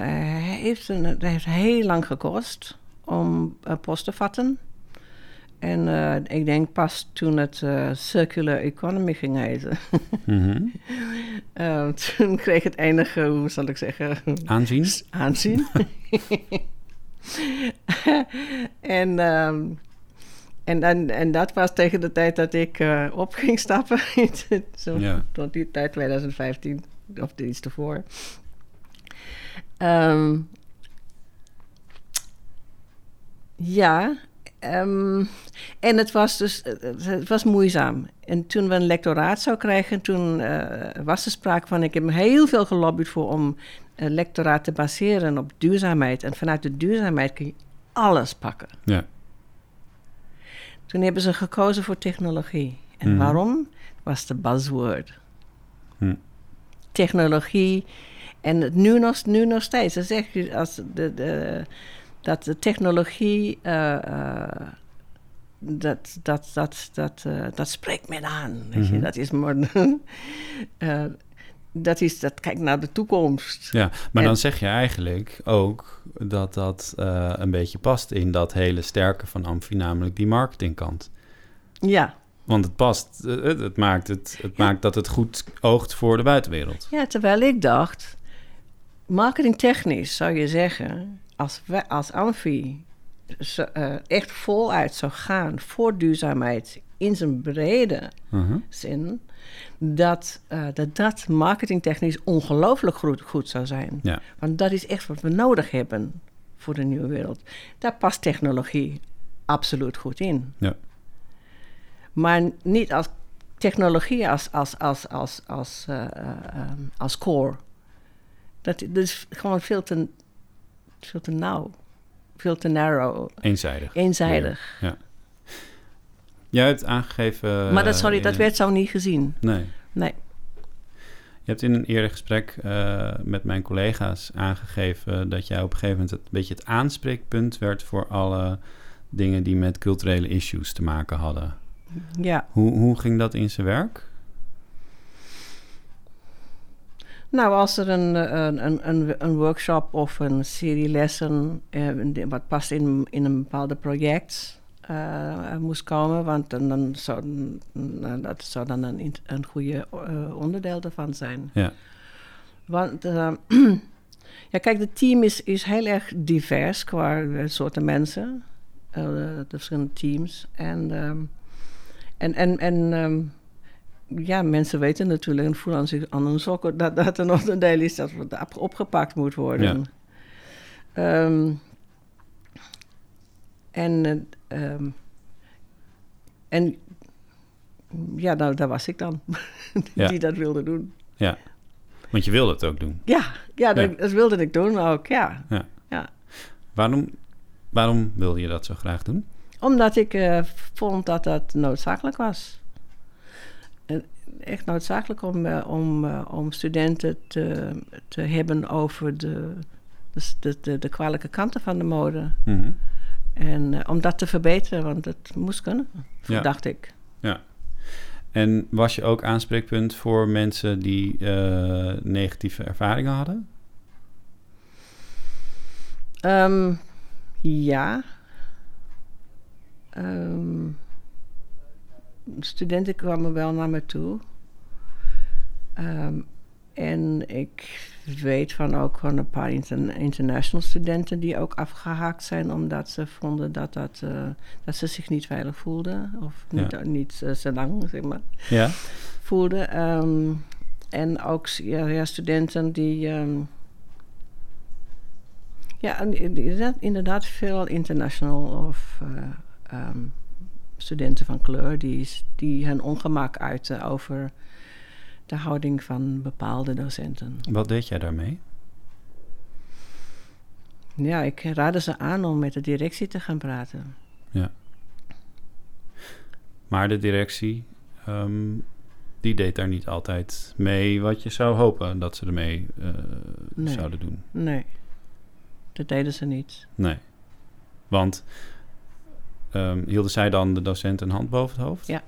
heeft, een, het heeft heel lang gekost om eh, post te vatten. En eh, ik denk pas toen het circular economy ging heten. [laughs] Mhm. toen kreeg het enige, hoe zal ik zeggen, Aanzien? aanzien. [laughs] en, ehm, en, dan, en dat was tegen de tijd dat ik op ging stappen. [laughs] Zo, Ja. Tot die tijd, 2015. Of iets ervoor. Ehm, ja, ehm, en het was dus het was moeizaam. En toen we een lectoraat zou krijgen, toen eh, was er sprake van... ik heb heel veel gelobbyd voor om een lectoraat te baseren op duurzaamheid. En vanuit de duurzaamheid kun je alles pakken. Ja. Toen hebben ze gekozen voor technologie. En Mhm. waarom? Was de buzzword. Hm. Technologie. En het nu nog, nu nog steeds. Dan zeg je als de, de, dat de technologie. eh, eh, dat, dat, dat, dat, eh, dat spreekt men aan. Weet je? Mhm. Dat is maar. [laughs] dat is dat kijkt naar de toekomst. Ja, maar En- dan zeg je eigenlijk ook dat dat een beetje past in dat hele sterke van Amfi, namelijk die marketingkant. Ja. Want het past, eh, het, het maakt, het, het maakt dat het goed oogt voor de buitenwereld. Ja, terwijl ik dacht, marketingtechnisch zou je zeggen, als, wij, als Amfi zo- eh, echt voluit zou gaan voor duurzaamheid in zijn brede Mhm. zin, dat eh, dat, dat marketingtechnisch ongelooflijk goed, goed zou zijn. Ja. Want dat is echt wat we nodig hebben voor de nieuwe wereld. Daar past technologie absoluut goed in. Ja. Maar niet als technologie als, als, als, als, als, eh, eh, als core. Dat, dat is gewoon veel te, veel te nauw. Veel te narrow. Eenzijdig. Eenzijdig. Ja. Jij hebt aangegeven... maar dat, sorry, eh, dat werd zo niet gezien. Nee. Nee. Je hebt in een eerder gesprek met mijn collega's aangegeven dat jij op een gegeven moment het, een beetje het aanspreekpunt werd voor alle dingen die met culturele issues te maken hadden. Ja. Hoe, hoe ging dat in zijn werk? Nou, als er een, eh, een, een, een, workshop of een serie lessen, eh, wat past in, in een bepaalde project, eh, moest komen, want dan, dan zou, dat zou dan een, een goede eh, onderdeel ervan zijn. Ja. Want, [clears throat] ja, kijk, het team is, is heel erg divers qua soorten mensen, eh, de verschillende teams. En, ehm, en, en, en ehm, ja, mensen weten natuurlijk en voelen aan, zich, aan hun sokken dat dat een onderdeel is dat opgepakt moet worden. Ehm, en, eh, ehm, en ja, nou, daar was ik dan, [laughs] Ja. die dat wilde doen. Ja. Want je wilde het ook doen. Ja, ja, dat, Ja. dat wilde ik doen ook, ja. Waarom, waarom wilde je dat zo graag doen? Omdat ik eh, vond dat dat noodzakelijk was. Eh, Echt noodzakelijk om, eh, om, om studenten te, te hebben over de, de, de, de, kwalijke kanten van de mode. Mhm. En om dat te verbeteren, want het moest kunnen, Ja. dacht ik. En was je ook aanspreekpunt voor mensen die negatieve ervaringen hadden? Ehm, ja. Ehm, studenten kwamen wel naar me toe. Ehm, en ik weet van ook van een paar inter- international studenten die ook afgehaakt zijn omdat ze vonden dat, dat, eh, dat ze zich niet veilig voelden. Of niet, niet eh, zo lang, zeg maar Ja. voelde. ehm, en ook ja, ja, studenten die. ehm, ja, en inderdaad, inderdaad veel international of eh, ehm, studenten van kleur die, die hun ongemak uiten over de houding van bepaalde docenten. Wat deed jij daarmee? Ja, ik raadde ze aan om met de directie te gaan praten. Maar de directie, ehm, die deed daar niet altijd mee wat je zou hopen dat ze ermee eh, Nee. zouden doen. Nee, dat deden ze niet. Nee. Want ehm, hielden zij dan de docent een hand boven het hoofd? Ja.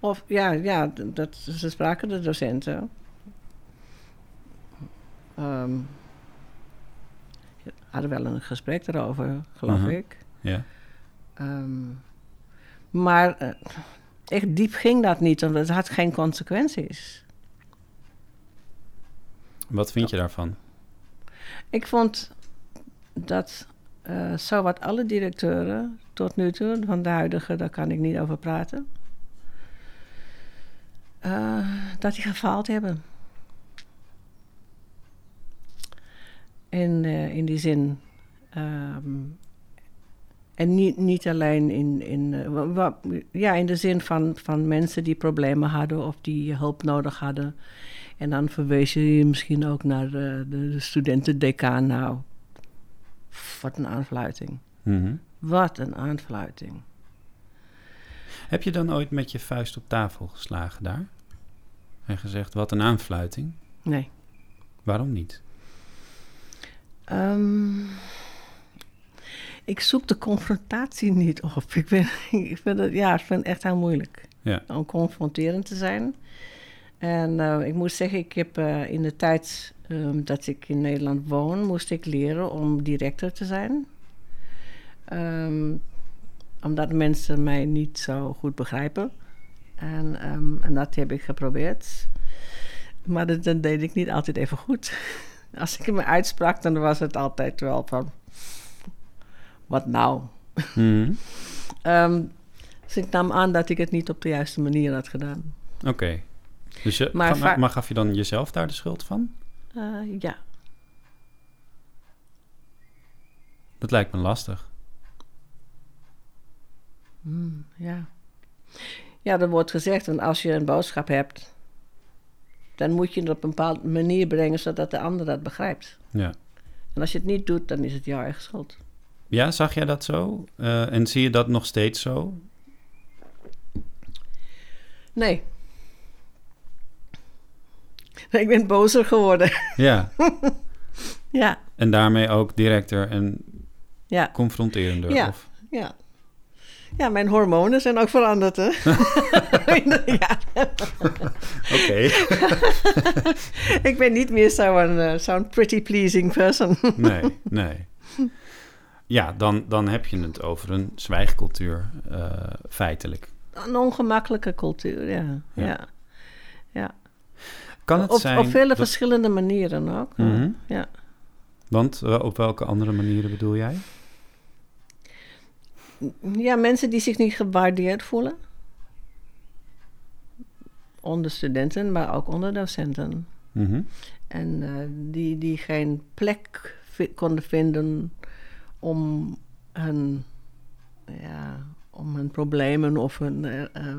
Of ja, ja dat, ze spraken de docenten. Ehm, hadden wel een gesprek erover, geloof Mhm. ik. Ja. Ehm, maar eh, echt diep ging dat niet, omdat het had geen consequenties. Wat vind je daarvan? Ik vond dat eh, zo zowat alle directeuren tot nu toe, van de huidige, daar kan ik niet over praten, eh, dat die gefaald hebben. In eh, in die zin. Ehm, en niet, niet alleen in, in, ja, in de zin van, van mensen die problemen hadden of die hulp nodig hadden. En dan verwees je misschien ook naar de, de studentendecaan. Nou, wat een aanfluiting. Mhm. Wat een aanfluiting. Heb je dan ooit met je vuist op tafel geslagen daar? En gezegd, wat een aanfluiting? Nee. Waarom niet? Ehm, ik zoek de confrontatie niet op. Ik, ben, [laughs] ik vind het, ja, ik vind het echt heel moeilijk Ja. om confronterend te zijn. En eh, ik moet zeggen, ik heb eh, in de tijd ehm, dat ik in Nederland woon, moest ik leren om directer te zijn. Ehm, omdat mensen mij niet zo goed begrijpen. En, ehm, en dat heb ik geprobeerd. Maar dat, dat deed ik niet altijd even goed. [laughs] Als ik me uitsprak, dan was het altijd wel van... Wat nou? [laughs] Ehm, dus ik nam aan dat ik het niet op de juiste manier had gedaan. Oké. Dus je, Maar maar gaf je dan jezelf daar de schuld van? Eh, ja. Dat lijkt me lastig. Hmm, ja. Ja, er wordt gezegd, want als je een boodschap hebt... dan moet je het op een bepaalde manier brengen... zodat de ander dat begrijpt. Ja. En als je het niet doet, dan is het jouw eigen schuld. Ja, zag jij dat zo? Eh, en zie je dat nog steeds zo? Nee. [laughs] Ik ben bozer geworden. Ja. [laughs] ja, En daarmee ook directer en ja, confronterender? Ja. Of? ja. Ja, mijn hormonen zijn ook veranderd, hè? [laughs] ja. Oké. Ik ben niet meer zo'n eh, zo'n pretty pleasing person. nee, nee. Ja, dan, dan heb je het over een zwijgcultuur, eh, feitelijk. Een ongemakkelijke cultuur, ja. ja. Kan het Op, zijn... op vele dat- verschillende manieren ook. Mhm. Ja. Want eh, op welke andere manieren bedoel jij? ja, mensen die zich niet gewaardeerd voelen. Onder studenten, maar ook onder docenten. Mhm. En eh, die, die geen plek konden vinden om hun, ja, om hun problemen of hun, eh, eh,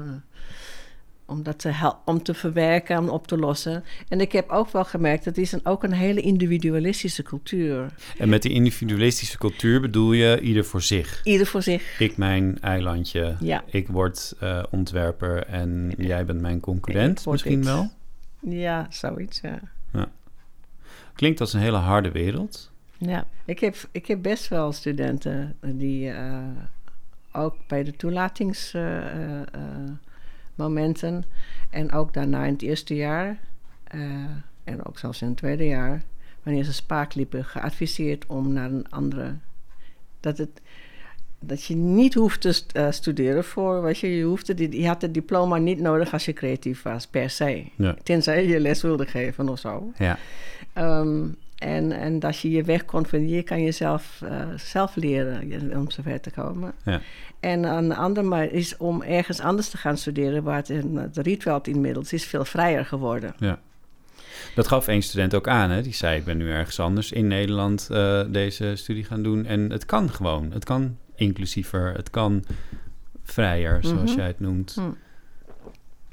om, dat te om te verwerken en op te lossen. En ik heb ook wel gemerkt, dat is een, ook een hele individualistische cultuur. En met die individualistische cultuur bedoel je ieder voor zich. Ieder voor zich. Ik mijn eilandje, Ja. ik word eh, ontwerper en jij bent mijn concurrent misschien dit. wel. Ja, zoiets, ja. Klinkt als een hele harde wereld. Ja, ik heb, ik heb best wel studenten die eh, ook bij de toelatingsmomenten en ook daarna in het eerste jaar eh, en ook zelfs in het tweede jaar, wanneer ze spaak liepen, geadviseerd om naar een andere. Dat, het, dat je niet hoeft te st- eh, studeren voor, weet je, je, hoefde, die- je had het diploma niet nodig als je creatief was, per se. Ja. Tenzij je les wilde geven of zo. Ja. Ehm, en, en dat je je weg kon vinden, je kan jezelf eh, zelf leren om zover te komen. Ja. En een ander maar is om ergens anders te gaan studeren, waar het in het Rietveld inmiddels is veel vrijer geworden. Dat gaf één student ook aan. Hè? Die zei, ik ben nu ergens anders in Nederland eh, deze studie gaan doen. En het kan gewoon. Het kan inclusiever. Het kan vrijer, zoals Mhm. jij het noemt. Hm.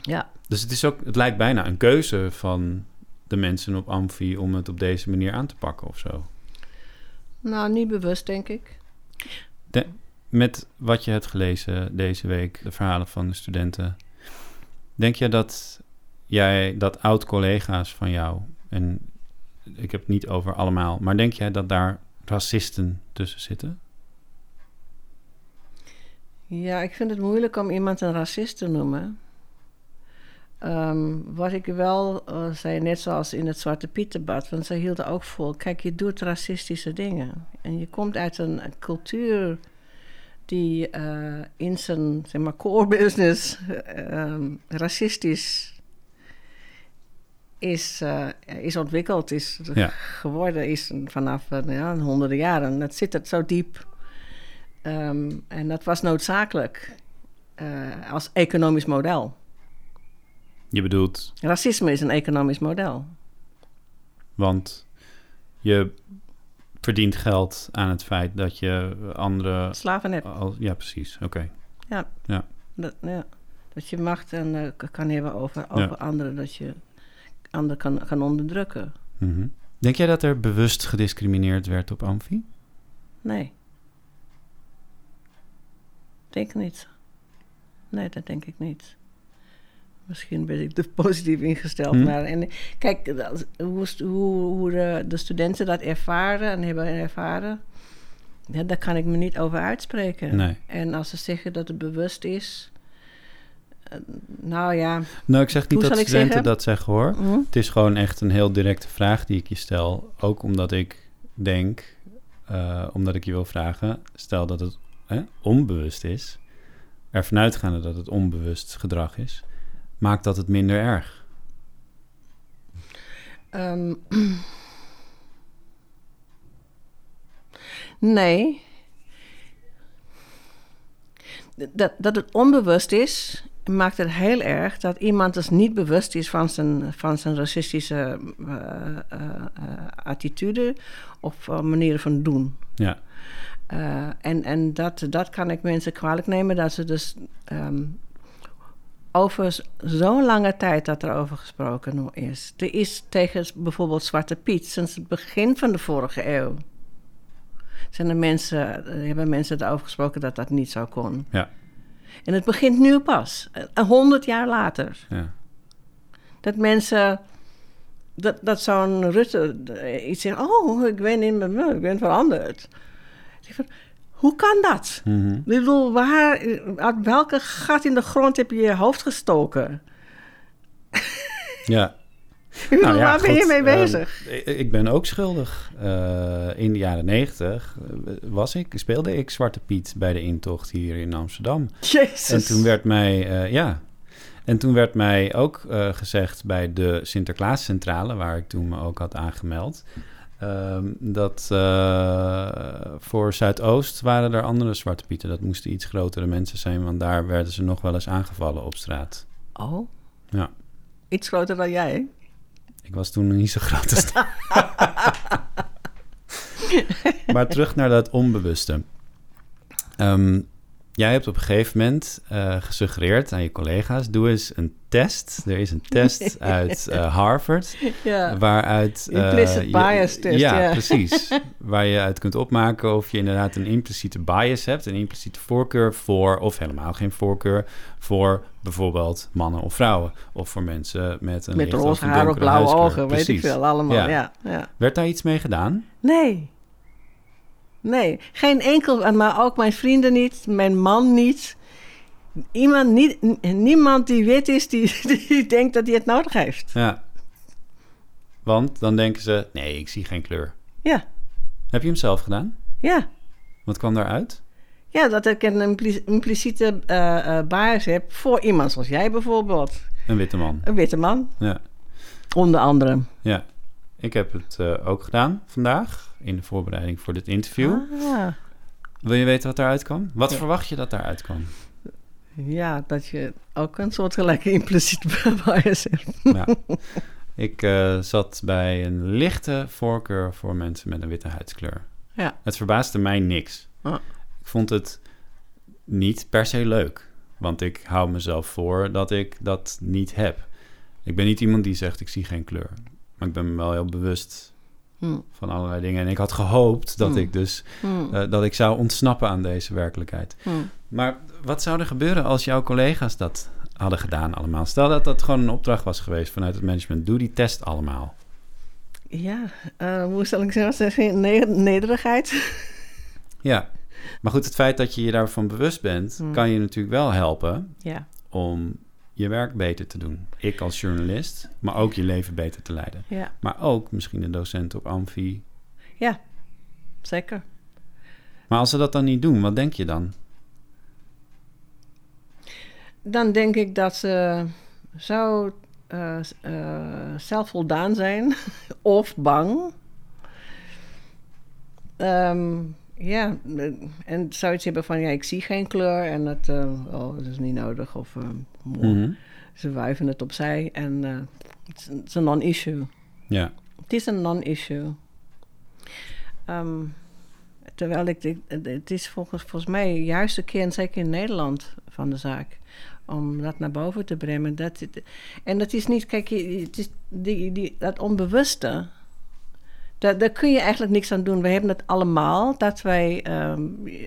Ja, Dus het, is ook, het lijkt bijna een keuze van de mensen op Amfi... om het op deze manier aan te pakken of zo. nou niet bewust denk ik. Met wat je hebt gelezen deze week, de verhalen van de studenten... denk je dat jij, dat oud-collega's van jou... en ik heb het niet over allemaal... maar denk jij dat daar racisten tussen zitten? Ja, ik vind het moeilijk om iemand een racist te noemen. Ehm, wat ik wel eh, zei, net zoals in het Zwarte Piet debat, want ze hielden ook vol, kijk, je doet racistische dingen. En je komt uit een, een cultuur die eh, in zijn zeg maar, core business ehm, racistisch is, eh, is ontwikkeld, is Ja. geworden, is vanaf eh, ja, honderden jaren. Dat zit het zo diep. Ehm, en dat was noodzakelijk als economisch model. Je bedoelt, Racisme is een economisch model. want je verdient geld aan het feit dat je andere... Slaven hebt. al- ja, precies. Oké. Dat, ja, dat je macht en, eh, kan hebben over, over anderen. Dat je anderen kan, kan onderdrukken. Mhm. Denk jij dat er bewust gediscrimineerd werd op Amfi? Nee. Denk niet. Nee, dat denk ik niet. Misschien ben ik te [laughs] positief ingesteld. Hm. Maar en, kijk, dat- hoe, hoe, hoe de, de studenten dat ervaren en hebben ervaren... Ja, daar kan ik me niet over uitspreken. Nee. En als ze zeggen dat het bewust is... eh, nou ja... Nou, ik zeg niet Hoe dat studenten zeggen? dat zeggen hoor. hm? Het is gewoon echt een heel directe vraag die ik je stel. Ook omdat ik denk, eh, omdat ik je wil vragen, stel dat het onbewust is, ervan uitgaande dat het onbewust gedrag is, maakt dat het minder erg. Ehm, nee. Dat, dat het onbewust is, maakt het heel erg dat iemand dus niet bewust is van zijn, van zijn racistische eh, eh, eh, attitude of manieren van doen. Ja, en en dat, dat kan ik mensen kwalijk nemen, dat ze dus ehm, over zo'n lange tijd dat er over gesproken is. Er is tegen bijvoorbeeld Zwarte Piet sinds het begin van de vorige eeuw. Zijn er mensen, er hebben mensen erover gesproken dat dat niet zo kon. ja, En het begint nu pas, een honderd jaar later. ja. Dat mensen, dat, dat zo'n Rutte eh, iets zegt, oh, ik ben, in, mijn- ik ben veranderd. Hoe kan dat? Mhm. Ik bedoel, waar, uit welke gat in de grond heb je je hoofd gestoken? ja. [laughs] Bedoel, Nou ja, waar ben je mee ehm, bezig? ik- ik ben ook schuldig. Eh, in de jaren negentig eh, was ik, speelde ik Zwarte Piet bij de intocht hier in Amsterdam. Jezus. En toen werd mij, eh, ja. En toen werd mij ook gezegd bij de Sinterklaascentrale, waar ik toen me ook had aangemeld, ehm, dat eh, voor Zuidoost waren er andere Zwarte Pieten. Dat moesten iets grotere mensen zijn, want daar werden ze nog wel eens aangevallen op straat. Oh, Ja, iets groter dan jij. ik was toen nog niet zo groot als [laughs] maar terug naar dat onbewuste. Ehm, jij hebt op een gegeven moment eh, gesuggereerd aan je collega's: doe eens een test. Er is een test [laughs] uit eh, Harvard. Ja. Waaruit. eh, Implicit je- bias test, Ja, ja. precies. [laughs] Waar je uit kunt opmaken of je inderdaad een impliciete bias hebt. Een impliciete voorkeur voor, of helemaal geen voorkeur voor bijvoorbeeld mannen of vrouwen. Of voor mensen met een Met roze haar of blauwe ogen, weet ik veel, allemaal. Ja. Ja. Ja, Werd daar iets mee gedaan? Nee. Nee, geen enkel, maar ook mijn vrienden niet, mijn man niet. Iemand niet, niemand die wit is, die, [laughs] die denkt dat hij het nodig heeft. Ja. Want dan denken ze, nee, ik zie geen kleur. Ja, Heb je hem zelf gedaan? ja. Wat kwam daaruit? Ja, dat ik een impli- impliciete bias heb voor iemand zoals jij bijvoorbeeld. Een witte man. Een witte man, Ja. onder andere. ja. Ik heb het eh, ook gedaan vandaag in de voorbereiding voor dit interview. Ah, Wil je weten wat daaruit kwam? Wat Ja. verwacht je dat daaruit kwam? ja, dat je ook een soort gelijke impliciete [laughs] bias hebt. Ja. Ik eh, zat bij een lichte voorkeur voor mensen met een witte huidskleur. Ja. Het verbaasde mij niks. Ah. Ik vond het niet per se leuk. Want ik hou mezelf voor dat ik dat niet heb. Ik ben niet iemand die zegt ik zie geen kleur. Maar ik ben me wel heel bewust Hm, van allerlei dingen. En ik had gehoopt dat Hmm. ik dus hm, eh, dat ik zou ontsnappen aan deze werkelijkheid. hm. Maar wat zou er gebeuren als jouw collega's dat hadden gedaan allemaal? Stel dat dat gewoon een opdracht was geweest vanuit het management. Doe die test allemaal. Ja, eh, hoe zal ik zeggen? Ne- nederigheid. Ja, maar goed, het feit dat je je daarvan bewust bent... Kan je natuurlijk wel helpen Ja, om je werk beter te doen. Ik als journalist, maar ook je leven beter te leiden. ja, Maar ook misschien een docent op Amfi. ja, zeker. Maar als ze dat dan niet doen, wat denk je dan? Dan denk ik dat ze zo eh, eh, zelfvoldaan zijn [laughs] of bang. Ehm, ja, eh, en zoiets hebben van ja, ik zie geen kleur en het, eh, oh, dat is niet nodig. Of. Mhm. ze wuiven het opzij en het is een- het is een non-issue. Ja, Het is een non-issue. Ehm, terwijl ik, het is volgens, volgens mij juist de kern, zeker in Nederland, van de zaak. Om dat naar boven te brengen. Dat, en dat is niet, kijk, het is die, die, dat onbewuste. Daar, daar kun je eigenlijk niks aan doen. We hebben het allemaal dat wij ehm,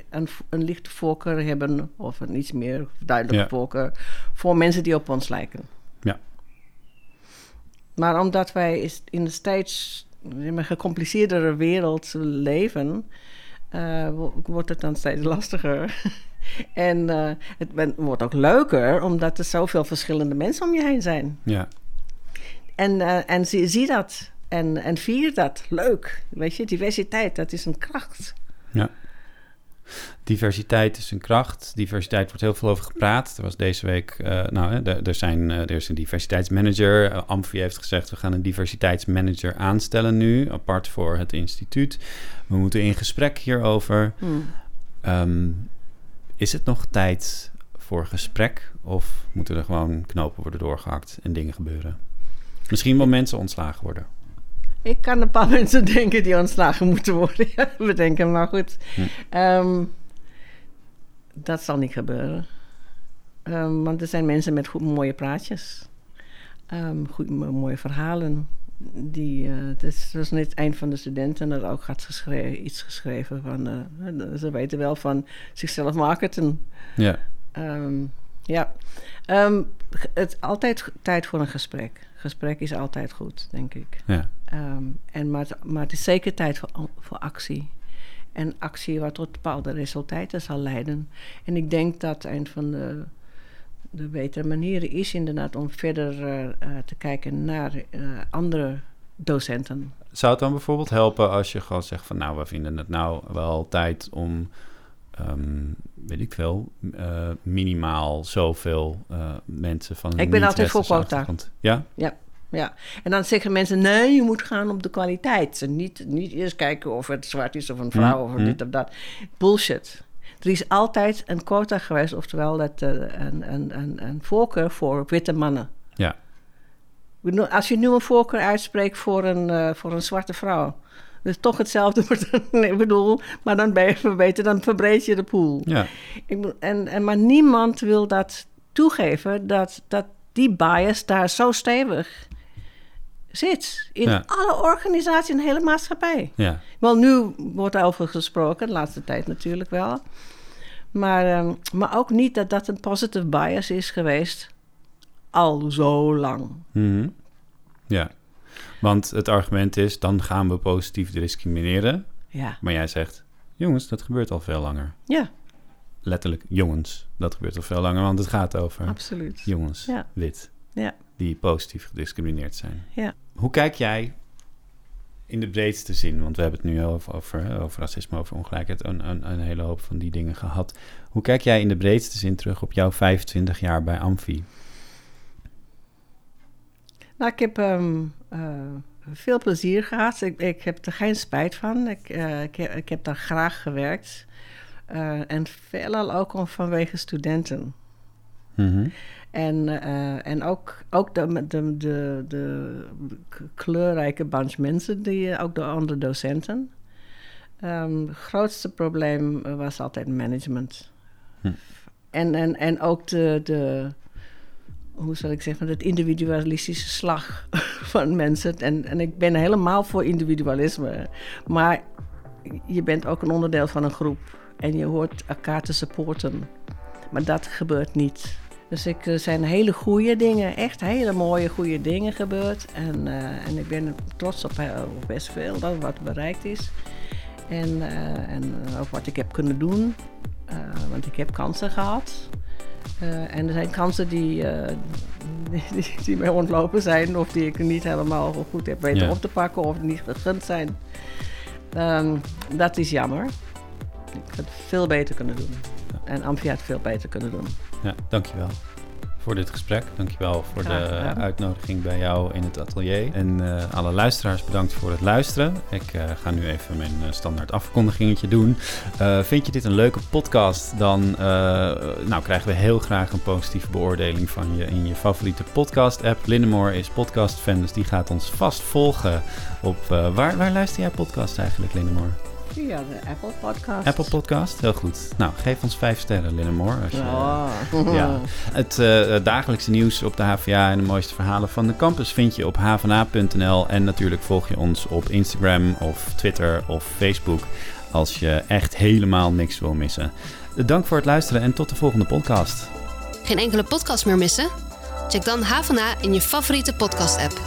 een, een lichte voorkeur hebben, of een iets meer duidelijke Ja. voorkeur, voor mensen die op ons lijken. Ja. Maar omdat wij is- in een steeds gecompliceerdere wereld leven, eh, wo- wordt het dan steeds lastiger. [laughs] en eh, het ben- wordt ook leuker, omdat er zoveel verschillende mensen om je heen zijn. Ja, En, eh, en zie, zie dat. En, en vier dat. Leuk. Weet je, diversiteit, dat is een kracht. diversiteit is een kracht. Diversiteit wordt heel veel over gepraat. Er was deze week, eh, nou, er, zijn, eh, er is een diversiteitsmanager. Uh, Amfi heeft gezegd, we gaan een diversiteitsmanager aanstellen nu, apart voor het instituut. We moeten in gesprek hierover. Hmm. Ehm, is het nog tijd voor gesprek of moeten er gewoon knopen worden doorgehakt en dingen gebeuren? Misschien wel mensen ontslagen worden. Ik kan een paar [laughs] mensen denken die ontslagen moeten worden. Ja, bedenken, maar goed. Hm. Ehm, dat zal niet gebeuren. Ehm, want er zijn mensen met goed, mooie praatjes. Ehm, goed, mo- mooie verhalen. Die, eh, het is, was net een van de studenten dat ook had geschre- iets geschreven van... eh, ze weten wel van zichzelf marketen. Ja, Ehm, ja, het is altijd tijd voor een gesprek. Gesprek is altijd goed, denk ik. ja, Ehm, en maar, het- maar het is zeker tijd voor, voor actie. En actie wat tot bepaalde resultaten zal leiden. En ik denk dat een van de, de betere manieren is inderdaad om verder eh, eh, te kijken naar eh, andere docenten. Zou het dan bijvoorbeeld helpen als je gewoon zegt van nou, we vinden het nou wel tijd om, ehm, weet ik veel, eh, minimaal zoveel eh, mensen van Ik ben altijd voor quota. achtergrond- Ja? Ja, en dan zeggen mensen: nee, je moet gaan op de kwaliteit. En niet, niet eerst kijken of het zwart is of een vrouw of Mhm. dit of dat. Bullshit. Er is altijd een quota geweest, oftewel dat, eh, een, een, een, een voorkeur voor witte mannen. Ja. Als je nu een voorkeur uitspreekt voor een, voor een zwarte vrouw. Dus toch hetzelfde, [laughs] ik bedoel, maar dan ben je verbeterd, dan verbreed je de pool. Ja, Ik en, en, maar niemand wil dat toegeven dat, dat die bias daar zo stevig zit. In Ja. alle organisaties in de hele maatschappij. ja, Wel, nu wordt over gesproken, de laatste tijd natuurlijk wel. Maar, ehm, maar ook niet dat dat een positive bias is geweest al zo lang. Mhm. ja. Want het argument is, dan gaan we positief discrimineren. Ja, Maar jij zegt, jongens, dat gebeurt al veel langer. ja Letterlijk, jongens, dat gebeurt al veel langer, want het gaat over absoluut. jongens, Ja. wit, Ja. die positief gediscrimineerd zijn. Ja. Hoe kijk jij in de breedste zin, want we hebben het nu over, over, over racisme, over ongelijkheid, een, een, een hele hoop van die dingen gehad. Hoe kijk jij in de breedste zin terug op jouw 25 jaar bij Amfi? Nou, ik heb ehm, eh, veel plezier gehad. Ik, ik heb er geen spijt van. Ik, eh, ik, heb, ik heb daar graag gewerkt. Eh, en veelal ook om vanwege studenten. Mhm. En, en ook, ook de, de, de, de kleurrijke bunch mensen, die, ook de andere docenten. Ehm, Het grootste probleem was altijd management. Hm. En, en, en ook de, de, hoe zal ik zeggen, het individualistische slag [laughs] van mensen. En, en ik ben helemaal voor individualisme. Maar je bent ook een onderdeel van een groep. En je hoort elkaar te supporten. Maar dat gebeurt niet. Dus ik, er zijn hele goede dingen, echt hele mooie goede dingen gebeurd. En, eh, en ik ben trots op, eh, op best veel, dat wat bereikt is. En, eh, en wat ik heb kunnen doen. Want ik heb kansen gehad. Eh, en er zijn kansen die, eh, die, [laughs] die, die mij ontlopen zijn. Of die ik niet helemaal goed heb weten op te pakken. Of niet gegund zijn. Ehm, dat is jammer. Ik had het veel beter kunnen doen. En Amfi had veel beter kunnen doen. Ja, dankjewel voor dit gesprek. Dankjewel voor Graag de uitnodiging bij jou in het atelier. En eh, alle luisteraars bedankt voor het luisteren. Ik eh, ga nu even mijn eh, standaard afkondigingetje doen. Vind je dit een leuke podcast? Dan nou, krijgen we heel graag een positieve beoordeling van je in je favoriete podcast-app. Linnemore is podcast-fan, dus die gaat ons vast volgen op... waar, waar luister jij podcast eigenlijk, Linnemore? Via de Apple Podcast. Apple Podcast, heel goed. Nou, geef ons vijf sterren, Linnemoor. Als je, Ja. ja. Het eh, dagelijkse nieuws op de HVA en de mooiste verhalen van de campus vind je op hvna.nl. En natuurlijk volg je ons op Instagram of Twitter of Facebook als je echt helemaal niks wil missen. Dank voor het luisteren en tot de volgende podcast. Geen enkele podcast meer missen? Check dan HVA in je favoriete podcast-app.